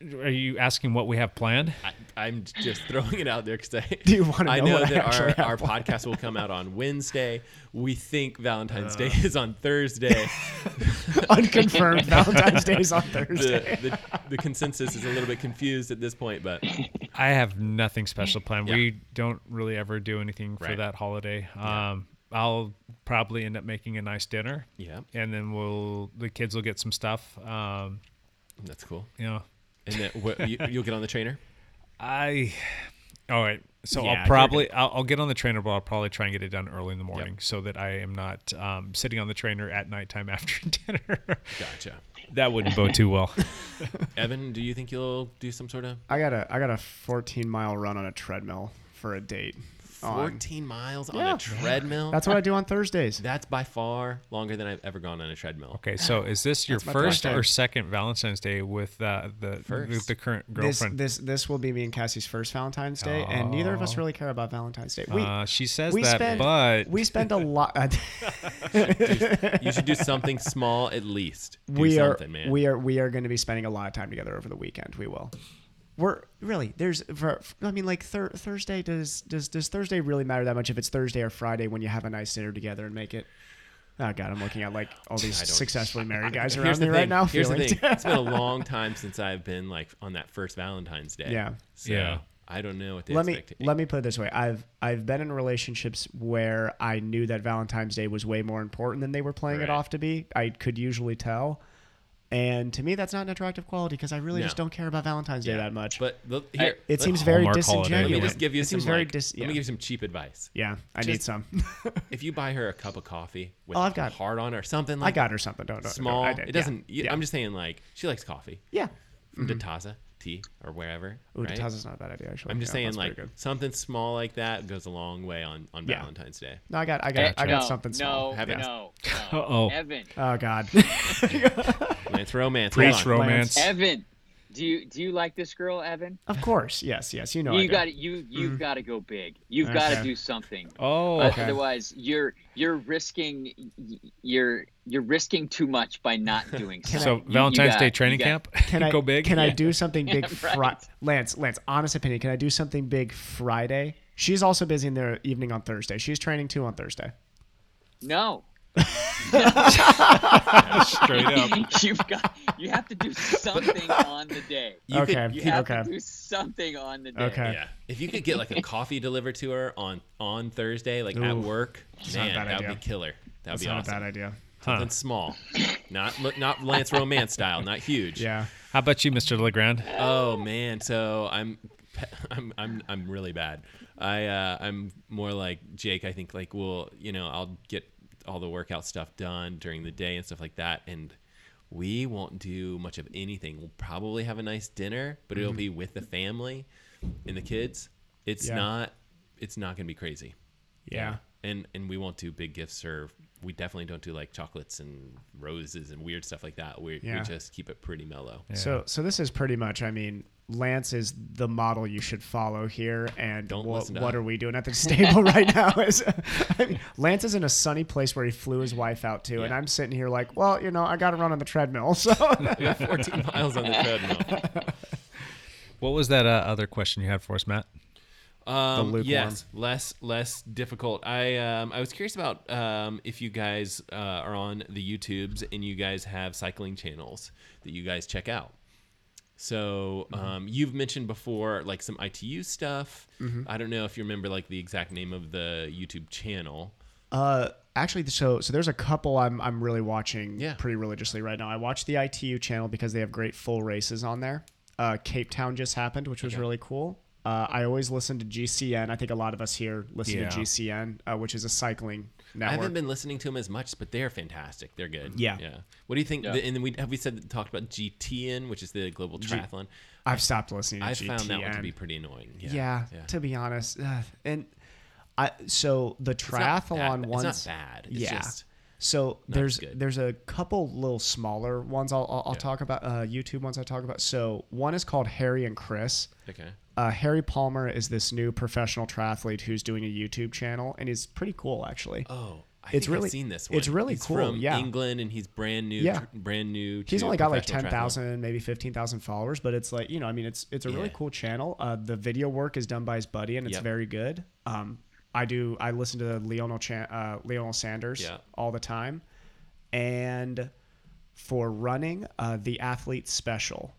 Are you asking what we have planned? I, I'm just throwing it out there because I, [laughs] Do you wanna know I know I that actually our, our planned? podcast will come out on [laughs] Wednesday. We think Valentine's Uh. Day is on Thursday. [laughs] Unconfirmed Valentine's Day is on Thursday. the, the consensus is a little bit confused at this point, but I have nothing special planned. Yeah. We don't really ever do anything for Right. that holiday. Um, I'll probably end up making a nice dinner. yeah, And then we'll the kids will get some stuff. Um, that's cool. you know, And then what, you, [laughs] you'll get on the trainer. I. All right. So Yeah, I'll you're probably I'll, I'll get on the trainer, but I'll probably try and get it done early in the morning so that I am not um, sitting on the trainer at nighttime [laughs] after dinner. Gotcha. that wouldn't bode too well. [laughs] Evan, do you think you'll do some sort of I got a I got a 14 mile run on a treadmill for a date. On. 14 miles on Yeah. a treadmill. That's what I do on Thursdays. [laughs] That's by far longer than I've ever gone on a treadmill. Okay, so [laughs] is this your That's my first birthday. or second Valentine's Day with uh, the First. with the current This girlfriend? this this will be me and Cassie's first Valentine's Day, and neither of us really care about Valentine's Day. We uh, she says we that, spend but we spend a [laughs] lot. You should do something small at least. Do we are something, man. we are we are going to be spending a lot of time together over the weekend. We will. We're really there's for, I mean like thir- Thursday does does does Thursday really matter that much if it's Thursday or Friday when you have a nice dinner together and make it. Oh God, I'm looking at like all these [laughs] successfully married [laughs] guys Here's around the me right now. Here's the feeling- thing. It's been a [laughs] long time since I've been like on that first Valentine's Day. Yeah. So Yeah. I don't know what the let me expectation. let me put it this way. I've I've been in relationships where I knew that Valentine's Day was way more important than they were playing it off to be. I could usually tell. And to me, that's not an attractive quality because I really No. just don't care about Valentine's Day Yeah. that much. But the, here, it let- seems very Hallmark holiday. disingenuous. Let me just give you it some seems very like, dis- Let me give you some cheap advice. yeah, I need just- some. [laughs] If you buy her a cup of coffee with Oh, I've a got- heart on it or something like that. I like got her something. Don't, don't small, don't- I did. it doesn't. Yeah. you- yeah. I'm just saying like she likes coffee yeah. from mm-hmm. Detaza tea or wherever. Ooh, right? Detaza's not a bad idea actually. I'm just Yeah, saying like good. something small like that goes a long way on on Yeah. Valentine's Day. No, I got I got Eh, I got no, something no, small. Have it. no, [laughs] Uh no. oh, Evan, Oh God. Lance [laughs] [laughs] romance. preach hold romance. Evan, do you do you like this girl, Evan? of course. Yes. Yes. You know. You got to you you've got to go big. You've got to do something. Oh, Uh, okay. Otherwise, you're you're risking you're you're risking too much by not [laughs] doing Can I- something. so You- you Valentine's got- Day training got- camp. [laughs] Can I go big? Can I do something big? [laughs] Fri- right. Lance, Lance, honest opinion. Can I do something big Friday? She's also busy in the evening on Thursday. She's training too on Thursday. No, [laughs] straight up? [laughs] you've got you have to do something on the day. [laughs] You okay. could- You have okay. to do something on the day. Okay. Yeah. If you could get like a coffee delivered to her on on Thursday, like at work, man, bad that would idea. be killer. That would That's be not awesome. a bad idea. Something small, not not Lance Romance style, not huge. Yeah. How about you, Mr. Legrand? Oh man, so I'm I'm I'm I'm really bad. I uh, I'm more like Jake. I think like we'll you know I'll get all the workout stuff done during the day and stuff like that, and we won't do much of anything. We'll probably have a nice dinner, but it'll be with the family and the kids. It's Mm-hmm. Yeah. not it's not gonna be crazy. Yeah. And and we won't do big gifts or we definitely don't do like chocolates and roses and weird stuff like that. We, Yeah. we just keep it pretty mellow. So so this is pretty much. I mean, Lance is the model you should follow here. And Don't what, listen to what him. are we doing at the [laughs] stable right now? [laughs] Is I mean, Lance is in a sunny place where he flew his wife out to, and I'm sitting here like, well, you know, I got to run on the treadmill. So [laughs] 14 miles on the treadmill. What was that uh, other question you had for us, Matt? Um, lukewarm. yes, less less difficult. I um, I was curious about um, if you guys uh, are on the YouTubes and you guys have cycling channels that you guys check out. So Mm-hmm. um, you've mentioned before like some ITU stuff. I don't know if you remember like the exact name of the YouTube channel. Uh, actually, so so there's a couple I'm I'm really watching Yeah. pretty religiously right now. I watch the ITU channel because they have great full races on there. Uh, Cape Town just happened, which was really cool. Uh, I always listen to GCN. I think a lot of us here listen Yeah. to GCN, uh, which is a cycling I haven't been listening to them as much, but they're fantastic. They're good. Yeah. yeah. What do you think? Yeah. And then we have we said talked about GTN, which is the global triathlon. I've stopped listening to I GTN. found that one to be pretty annoying. Yeah, yeah, yeah. to be honest, uh, and I so the It's not triathlon bad. ones. It's not bad. It's yeah. just So there's there's a couple little smaller ones I'll I'll, I'll talk about uh, YouTube ones I talk about. So one is called Harry and Chris. okay. Uh, Harry Palmer is this new professional triathlete who's doing a YouTube channel and he's pretty cool actually. Oh, I It's really- I've seen this one. it's really he's cool, From yeah. England, and he's brand new. Yeah. tr- brand new. He's only got like ten thousand, maybe fifteen thousand followers, but it's like you know, I mean, it's it's a really cool channel. Uh, the video work is done by his buddy, and it's Yep. very good. Um, I do. I listen to Lionel Chan, uh, Lionel Sanders Yeah. all the time, and for running, uh, the athlete special.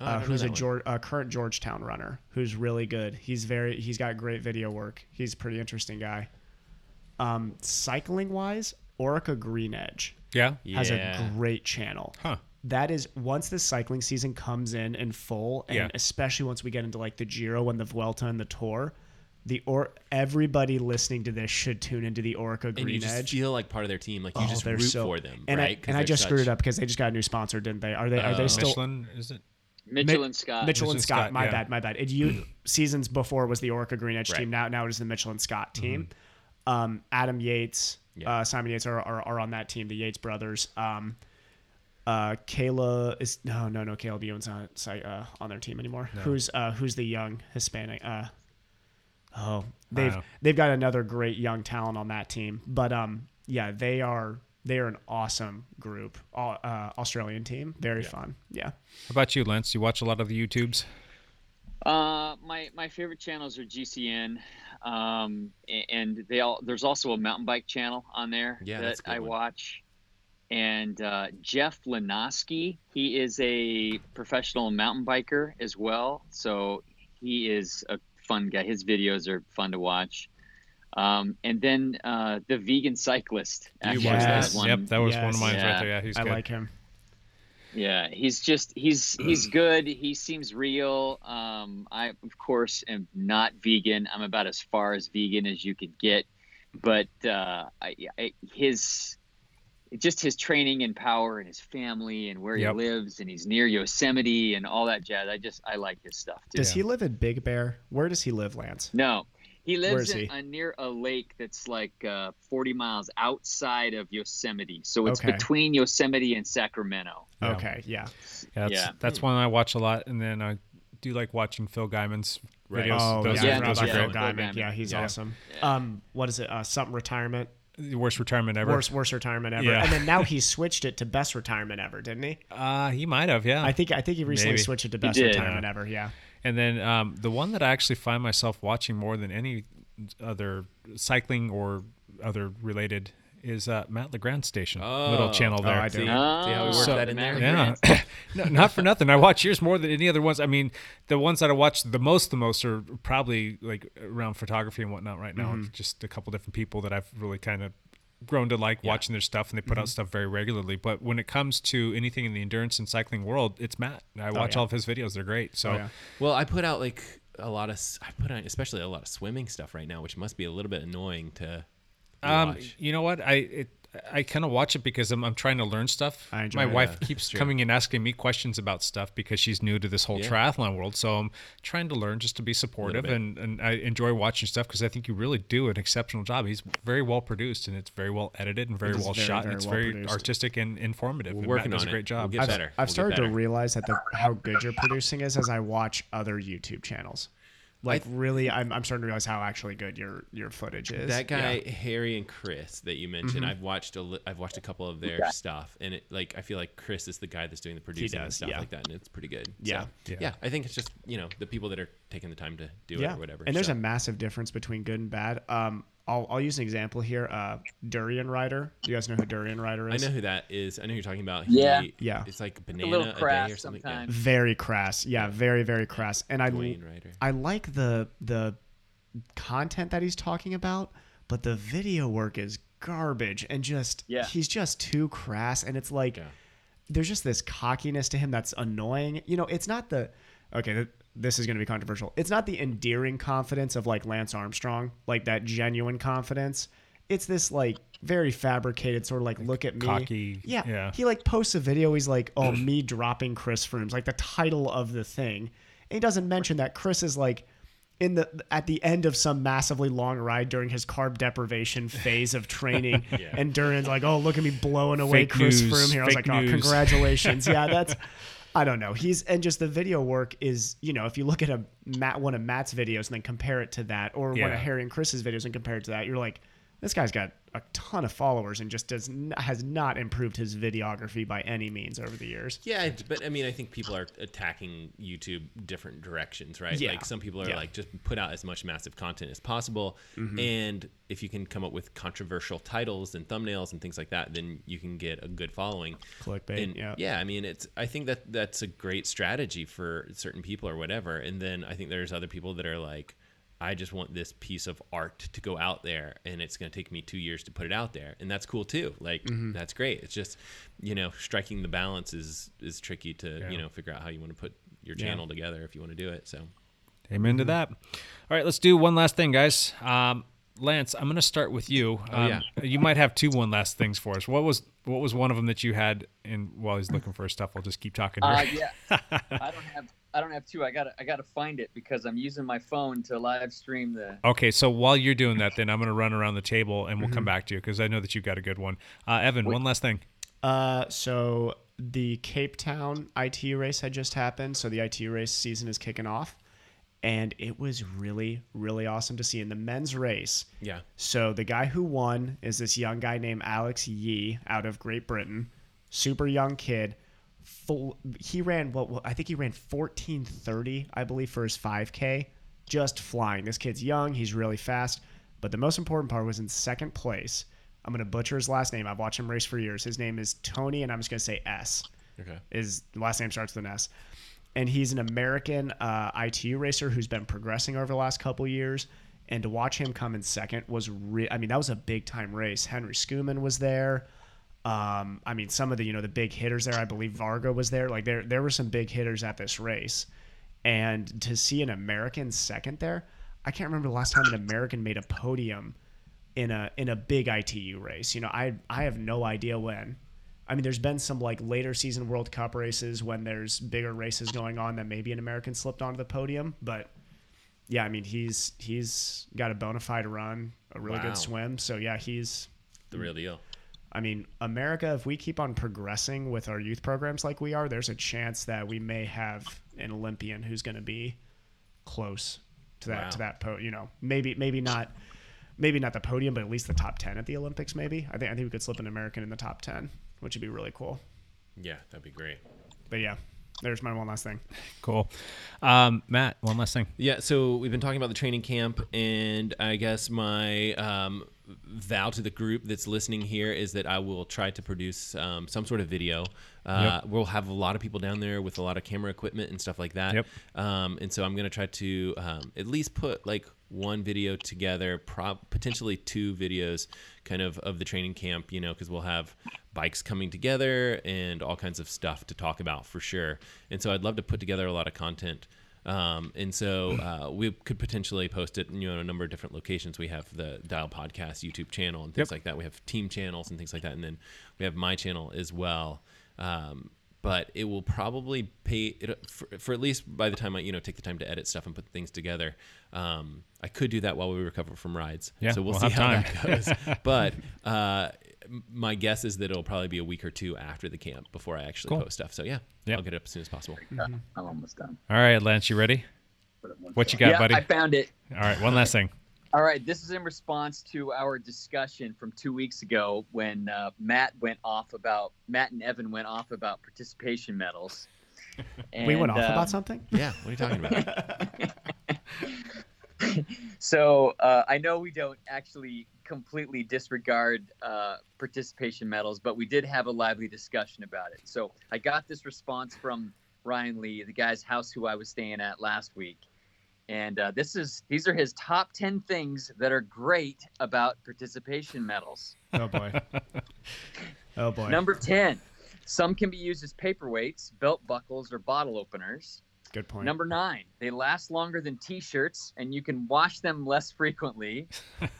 Oh, uh, who's a. George, uh, current Georgetown runner who's really good. He's very he's got great video work. He's a pretty interesting guy. Um, cycling wise, Orica Green Edge Yeah. has a great channel. Huh. That is once the cycling season comes in in full, and Yeah. especially once we get into like the Giro and the Vuelta and the Tour, the or everybody listening to this should tune into the Orica And Green you just Edge. feel like part of their team. Like you Oh, just root so- for them, and right? I, 'Cause and I they're just screwed it up because they just got a new sponsor, didn't they? Are they are Oh. they still? Michelin is it? Mitchell Mi- and Scott. Mitchelton-Scott. Scott, my yeah. bad, my bad. It you seasons before was the Orica Green Edge Right. team. Now now it is the Mitchelton-Scott team. Mm-hmm. Um, Adam Yates, Yeah. uh, Simon Yates are, are, are on that team. The Yates brothers. Um, uh, Kayla is no no no. Caleb Ewan's not uh, on their team anymore. Who's uh, who's the young Hispanic? Uh, oh, they've they've got another great young talent on that team. But um, yeah, they are they are an awesome group. All, uh, Australian team, very fun. Yeah. How about you, Lance? You watch a lot of the YouTubes? Uh, my my favorite channels are GCN, um, and they all there's also a mountain bike channel on there Yeah, that that's a good I one. watch. And uh, Jeff Lenosky, he is a professional mountain biker as well, so he is a fun guy. His videos are fun to watch. Um, and then uh, the vegan cyclist. actually, watch that's that? one- Yep, that was one of mine Yeah. right there. Yeah, he's I good. like him. Yeah, he's just he's he's [clears throat] good. He seems real. Um, I of course am not vegan. I'm about as far as vegan as you could get, but uh, I, I, his just his training and power and his family and where Yep. he lives and he's near Yosemite and all that jazz. I just I like his stuff too. Does he live in Big Bear? Where does he live, Lance? No, he lives in, he? uh, near a lake that's like uh, 40 miles outside of Yosemite. So it's Okay. between Yosemite and Sacramento. Yeah. Okay, yeah. Yeah, that's, Yeah. that's one I watch a lot, and then I do like watching Phil Gaimon's Right. videos. Oh, those yeah, are, I those forgot are about great. Phil Phil Gaimon. Gaimon. Yeah, he's Yeah. awesome. Um, what is it? Uh, something retirement. The worst retirement ever. Worst, worst retirement ever. Yeah. And then now [laughs] he switched it to best retirement ever, didn't he? Uh, he might have, yeah. I think I think he recently Maybe. switched it to best did. retirement ever. Yeah. And then um, the one that I actually find myself watching more than any other cycling or other related is uh, Matt Legrand Station, little Oh. channel Oh, there. I do. See, see how we worked So- that in there? Yeah, [laughs] no, not for nothing. I watch yours more than any other ones. I mean, the ones that I watch the most, the most are probably like around photography and whatnot. Right now, Mm-hmm. just a couple different people that I've really kind of grown to like watching their stuff, and they put Mm-hmm. out stuff very regularly. But when it comes to anything in the endurance and cycling world, it's Matt. I watch Oh, yeah. all of his videos; they're great. So. Oh, yeah. Well, I put out like a lot of, I put out especially a lot of swimming stuff right now, which must be a little bit annoying to Um, you know what? I it, I kind of watch it because I'm, I'm trying to learn stuff. I enjoy My it. wife [laughs] keeps coming and asking me questions about stuff because she's new to this whole Yeah. triathlon world. So I'm trying to learn just to be supportive and, and I enjoy watching stuff because I think you really do an exceptional job. He's very well produced and it's very well edited and very well very, shot very and it's well very produced. artistic and informative. We're and working Matt does on a it. great job. We'll get I've, better. I've We'll get started to realize that the how good your producing is as I watch other YouTube channels. Like really, I'm, I'm starting to realize how actually good your your footage is. That guy Yeah. Harry and Chris that you mentioned, I've watched a li- I've watched a couple of their stuff, and it like I feel like Chris is the guy that's doing the producing and stuff yeah. like that, and it's pretty good. Yeah. So, Yeah. yeah, I think it's just you know the people that are taking the time to do yeah. it or whatever. And there's so. a massive difference between good and bad. Um, I'll, I'll use an example here. Uh, Durian Rider. Do you guys know who Durian Rider is? I know who that is. I know who you're talking about. Yeah. He- Yeah. It's like banana little a, day crass or something. sometimes. Very crass. Yeah, very very crass. And I Rider. I like the the content that he's talking about, but the video work is garbage and just Yeah. he's just too crass and it's like there's just this cockiness to him that's annoying. You know, it's not the okay, th- this is going to be controversial. It's not the endearing confidence of like Lance Armstrong, like that genuine confidence. It's this like very fabricated sort of like look at me. cocky, Yeah. yeah. He like posts a video he's like, "Oh, [clears throat] me dropping Chris Froome's," like the title of the thing. And he doesn't mention that Chris is like in the at the end of some massively long ride during his carb deprivation phase of training, [laughs] and Duran's like, "Oh, look at me blowing away Fake Chris news, Froome here." I was like, "Oh, congratulations!" yeah, that's. [laughs] I don't know. He's and just the video work is, you know, if you look at a Matt one of Matt's videos and then compare it to that, or one of Harry and Chris's videos and compare it to that, you're like, this guy's got a ton of followers and just does n- has not improved his videography by any means over the years. Yeah, but I mean, I think people are attacking YouTube different directions, right? Yeah. Like some people are Yeah. like, just put out as much massive content as possible, Mm-hmm. and if you can come up with controversial titles and thumbnails and things like that, then you can get a good following. Clickbait, And, yeah. yeah. I mean, it's. I think that that's a great strategy for certain people or whatever, and then I think there's other people that are like. I just want this piece of art to go out there, and it's going to take me two years to put it out there, and that's cool too. Like Mm-hmm. that's great. It's just, you know, striking the balance is is tricky to you know figure out how you want to put your Yeah. channel together if you want to do it. So Amen to that. All right, let's do one last thing, guys. Um, Lance, I'm going to start with you. Oh, Um, yeah. You might have two one last things for us. What was what was one of them that you had? And while he's looking for his stuff, I'll just keep talking. Uh, [laughs] yeah, I don't have I don't have two. I got to I got to find it because I'm using my phone to live stream the. Okay, so while you're doing that, then I'm going to run around the table and we'll Mm-hmm. come back to you because I know that you've got a good one. Uh, Evan, one last thing. Uh, so the Cape Town ITU race had just happened, so the ITU race season is kicking off, and it was really, really awesome to see in the men's race. Yeah. So the guy who won is this young guy named Alex Yee out of Great Britain, super young kid. Full, he ran what well, I think he ran 14:30, I believe, for his 5K, just flying. This kid's young, he's really fast, but the most important part was in second place. I'm gonna butcher his last name. I've watched him race for years. His name is Tony, and I'm just gonna say S. Okay. His last name starts with an S, and he's an American uh, ITU racer who's been progressing over the last couple years. And to watch him come in second was re- I mean that was a big time race. Henri Schoeman was there. Um, I mean some of the you know the big hitters there. I believe Varga was there. Like there there were some big hitters at this race, and to see an American second there, I can't remember the last time an American made a podium in a in a big ITU race. You know, I I have no idea when. I mean, there's been some like later season World Cup races when there's bigger races going on that maybe an American slipped onto the podium, but yeah, I mean he's he's got a bona fide run, a really Wow. good swim. So yeah, he's The real deal. I mean, America, if we keep on progressing with our youth programs like we are, there's a chance that we may have an Olympian who's going to be close to that Wow. to that po- you know, maybe maybe not maybe not the podium, but at least the top 10 at the Olympics maybe. I think I think we could slip an American in the top 10, which would be really cool. Yeah, that'd be great. But yeah, there's my one last thing. Cool. Um, Matt, one last thing. Yeah, so we've been talking about the training camp, and I guess my um, vow to the group that's listening here is that I will try to produce um, some sort of video. Uh, We'll have a lot of people down there with a lot of camera equipment and stuff like that. Yep. Um, and so I'm going to try to um, at least put like one video together, prob- potentially two videos kind of of the training camp, you know, because we'll have bikes coming together and all kinds of stuff to talk about for sure. And so I'd love to put together a lot of content. Um, and so uh, we could potentially post it, you know, in a number of different locations. We have the Dial Podcast YouTube channel and things Yep. like that. We have team channels and things like that, and then we have my channel as well. Um, but it will probably pay it for, for at least by the time I you know take the time to edit stuff and put things together. Um, I could do that while we recover from rides. Yeah, so we'll, we'll see how time. that goes. [laughs] but uh, my guess is that it'll probably be a week or two after the camp before I actually Cool. post stuff. So yeah, Yep. I'll get it up as soon as possible. I'm almost done. All right, Lance, you ready? What you got, yeah, buddy? I found it. All right, one last thing. All right, this is in response to our discussion from two weeks ago when uh, Matt went off about Matt and Evan went off about participation medals. [laughs] we went off um, about something? Yeah, what are you talking about? [laughs] So uh, I know we don't actually completely disregard uh, participation medals, but we did have a lively discussion about it. So I got this response from Ryan Lee, the guy's house who I was staying at last week, and uh, this is these are his top ten things that are great about participation medals. Oh boy. [laughs] oh boy. Number ten, some can be used as paperweights, belt buckles, or bottle openers. Good point. Number nine, they last longer than T-shirts, and you can wash them less frequently.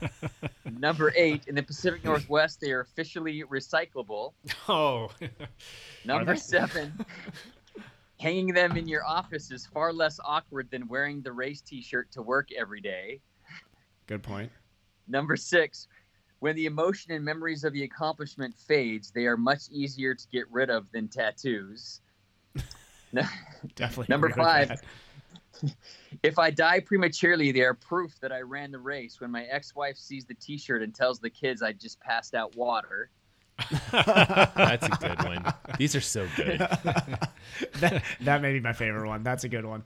[laughs] Number eight, in the Pacific Northwest, they are officially recyclable. Oh, Number seven, [laughs] hanging them in your office is far less awkward than wearing the race T-shirt to work every day. Good point. Number six, when the emotion and memories of the accomplishment fades, they are much easier to get rid of than tattoos. [laughs] No- Definitely. Number five. [laughs] If I die prematurely, they are proof that I ran the race. When my ex-wife sees the T-shirt and tells the kids I just passed out water. [laughs] That's a good one. These are so good. [laughs] that, that may be my favorite one. That's a good one.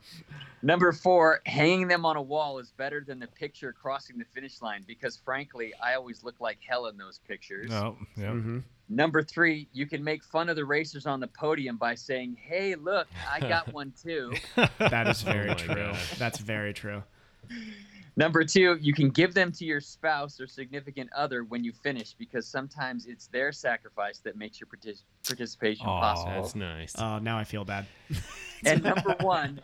Number four, hanging them on a wall is better than the picture crossing the finish line because, frankly, I always look like hell in those pictures. no, yeah. hmm Number three, you can make fun of the racers on the podium by saying, "Hey, look, I got [laughs] one too." That is very my true. gosh. That's very true. Number two, you can give them to your spouse or significant other when you finish because sometimes it's their sacrifice that makes your partic- participation Aw. possible. That's nice. Uh, now I feel bad. [laughs] And [laughs] number one,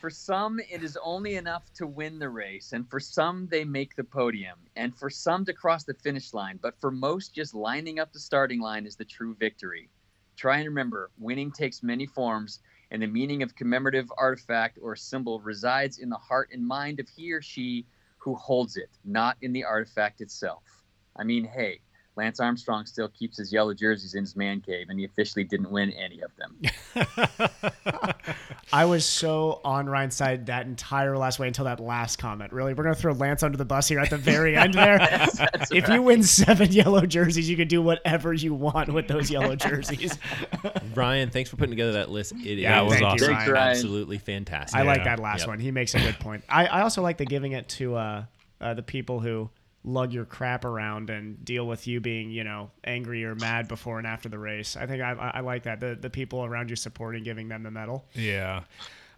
For some, it is only enough to win the race, and for some, they make the podium, and for some to cross the finish line. But for most, just lining up the starting line is the true victory. Try and remember winning takes many forms, and the meaning of commemorative artifact or symbol resides in the heart and mind of he or she who holds it, not in the artifact itself. I mean, hey, Lance Armstrong still keeps his yellow jerseys in his man cave, and he officially didn't win any of them. [laughs] I was so on Ryan's side that entire last way until that last comment. Really, we're gonna throw Lance under the bus here at the very [laughs] end there. if you win seven yellow jerseys, you can do whatever you want with those yellow [laughs] jerseys. Ryan, thanks for putting together that list. It Yeah, it is was Thank awesome. you, Ryan. Ryan. absolutely fantastic. I like that last Yep. one. He makes a good point. I, I also like the giving it to uh, uh, the people who lug your crap around and deal with you being, you know, angry or mad before and after the race. I think I, I I like that. The the people around you supporting, giving them the medal. Yeah.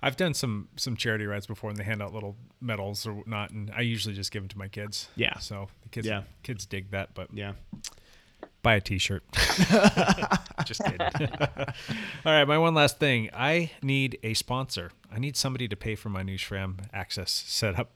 I've done some some charity rides before, and they hand out little medals or whatnot, and I usually just give them to my kids. Yeah. So the kids, Yeah. kids dig that, but Yeah. buy a T-shirt. [laughs] [laughs] just kidding. [laughs] All right, my one last thing. I need a sponsor. I need somebody to pay for my new SRAM AXS setup.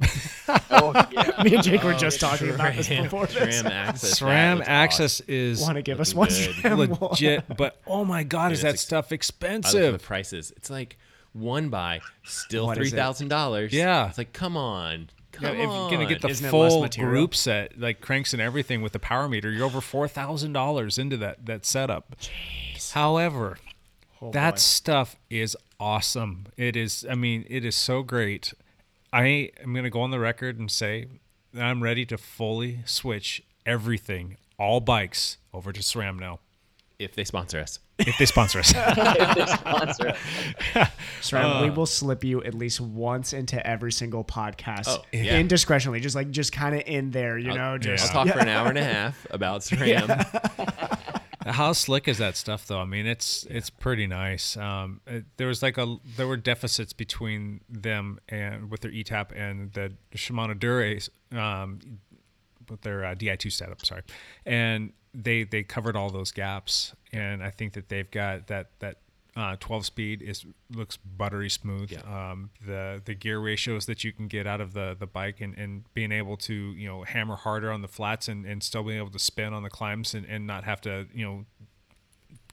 Oh, yeah. [laughs] Me and Jake were just oh, talking about this SRAM- before this. SRAM AXS. SRAM looks AXS is Want to give us one? SRAM wall? legit, but oh my god, is that ex- stuff I the expensive? prices. It's like one buy, still What is three it? thousand dollars. Yeah. It's like, come on, Yeah, come if you're gonna get the Isn't full group set, like cranks and everything with the power meter, you're over four thousand dollars into that that setup. However, Oh, that boy. stuff is awesome. It is. I mean, it is so great. I am gonna go on the record and say that I'm ready to fully switch everything, all bikes, over to SRAM now. if they sponsor us. If they sponsor us. [laughs] if they sponsor us. [laughs] SRAM, we uh, will slip you at least once into every single podcast, Oh, yeah. indiscretionally, just like just kind of in there, you know, just I'll talk for an [laughs] hour and a half about SRAM. How slick is that stuff, though? I mean, it's it's pretty nice. Um, it, there was like a there were deficits between them and with their ETAP and the Shimano Dura, um, with their uh, Di2 setup. Sorry, and they they covered all those gaps, and I think that they've got that that. Uh, 12 speed is looks buttery smooth. Um, the the gear ratios that you can get out of the the bike and, and being able to you know hammer harder on the flats and, and still being able to spin on the climbs and, and not have to you know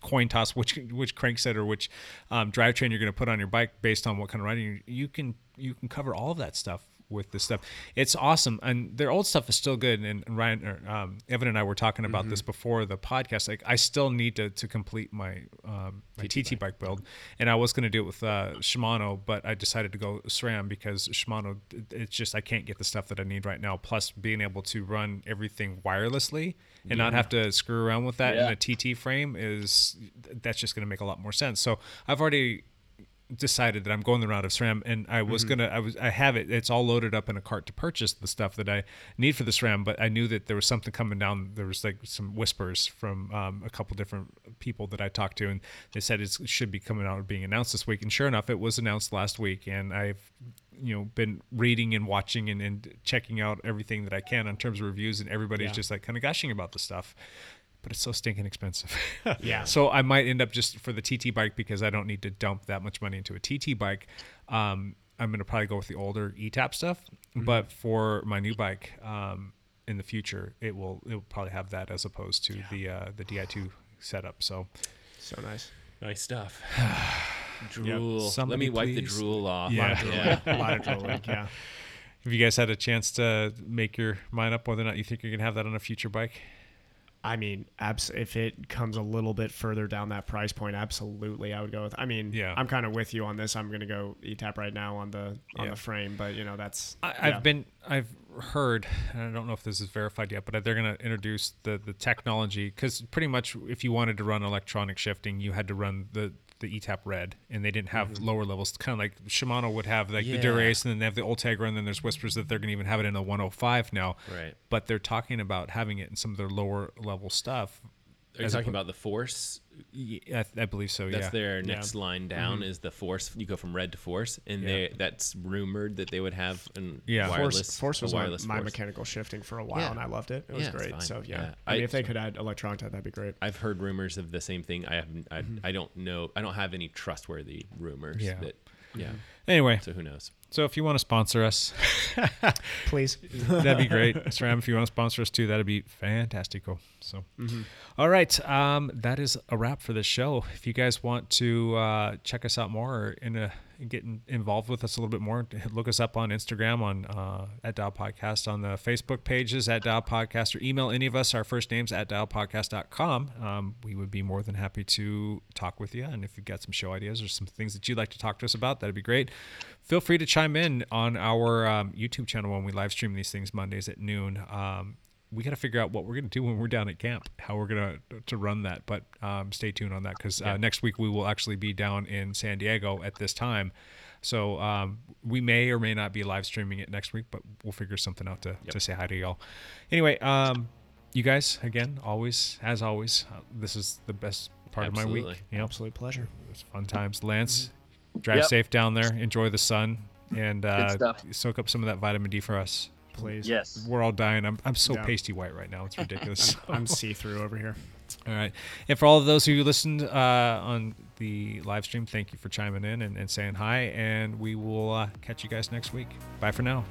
coin toss which which crankset or which um, drivetrain you're going to put on your bike based on what kind of riding you, you can you can cover all of that stuff with this stuff. It's awesome, and their old stuff is still good. And Ryan, or, um, Evan, and I were talking about this before the podcast. Like, I still need to to complete my um, my TT bike build, and I was going to do it with uh, Shimano, but I decided to go SRAM because Shimano. It's just I can't get the stuff that I need right now. Plus, being able to run everything wirelessly and not have to screw around with that Yeah. in a TT frame is that's just going to make a lot more sense. So I've already decided that I'm going the route of SRAM, and I was Mm-hmm. gonna, I was, I have it. It's all loaded up in a cart to purchase the stuff that I need for the SRAM. But I knew that there was something coming down. There was like some whispers from um, a couple different people that I talked to, and they said it's, it should be coming out or being announced this week. And sure enough, it was announced last week, and I've you know been reading and watching and, and checking out everything that I can in terms of reviews, and everybody's Yeah. just like kind of gushing about the stuff. But it's so stinking expensive. [laughs] Yeah. So I might end up just for the TT bike because I don't need to dump that much money into a TT bike. Um, I'm going to probably go with the older ETAP stuff. Mm-hmm. But for my new bike um, in the future, it will it will probably have that as opposed to the uh, the Di2 setup. So so nice. Nice stuff. [sighs] drool. Let me wipe the please. drool off. Yeah. yeah. A lot of drooling, yeah. [laughs] have you guys had a chance to make your mind up whether or not you think you're going to have that on a future bike? I mean, abs- if it comes a little bit further down that price point, absolutely, I would go with. I mean, Yeah. I'm kind of with you on this. I'm gonna go ETAP right now on the on Yeah. the frame, but you know that's. I, yeah. I've been, I've heard, and I don't know if this is verified yet, but they're going to introduce the the technology because pretty much if you wanted to run electronic shifting, you had to run the the ETAP Red, and they didn't have mm-hmm. lower levels. Kind of like Shimano would have like the Yeah. Dura-Ace, and then they have the Ultegra, and then there's whispers that they're going to even have it in the 105 now. Right. But they're talking about having it in some of their lower level stuff. Are you As talking oppo- about the force? Yeah, I, I believe so. That's yeah. their next line mm-hmm. down is the force. You go from red to force, and they that's rumored that they would have an Yeah. wireless. Force, Force was my, wireless my force. mechanical shifting for a while, Yeah. and I loved it. It was Yeah, great. So yeah, Yeah. I mean, if they could add electronic to that, that'd be great. I've heard rumors of the same thing. I have I, I mm-hmm. don't know. I don't have any trustworthy rumors Yeah. that Yeah. Mm-hmm. Anyway, So who knows? so if you want to sponsor us, [laughs] Please. that'd be great. SRAM, if you want to sponsor us too, that'd be fantastical. So, all right, um, that is a wrap for this show. If you guys want to uh, check us out more or in a, get in, involved with us a little bit more, look us up on Instagram on uh, at Dial Podcast, on the Facebook pages at Dial Podcast, or email any of us our first names at dialpodcast.com. Um, we would be more than happy to talk with you. And if you've got some show ideas or some things that you'd like to talk to us about, that'd be great. Feel free to chime in on our um, YouTube channel when we live stream these things Mondays at noon. Um, we got to figure out what we're going to do when we're down at camp, how we're going to to run that. But um, stay tuned on that because uh, next week we will actually be down in San Diego at this time. So um, we may or may not be live streaming it next week, but we'll figure something out to, to say hi to y'all. Anyway, um, you guys, again, always, as always, uh, this is the best part of my week. You know, Absolute pleasure. it's fun times. Lance, drive Yep. safe down there. Enjoy the sun and uh, soak up some of that vitamin D for us. Please. Yes. We're all dying. I'm, I'm so Yeah. pasty white right now. It's ridiculous. [laughs] I'm see through over here. all right. And for all of those who listened uh, on the live stream, thank you for chiming in and, and saying hi. And we will uh, catch you guys next week. Bye for now.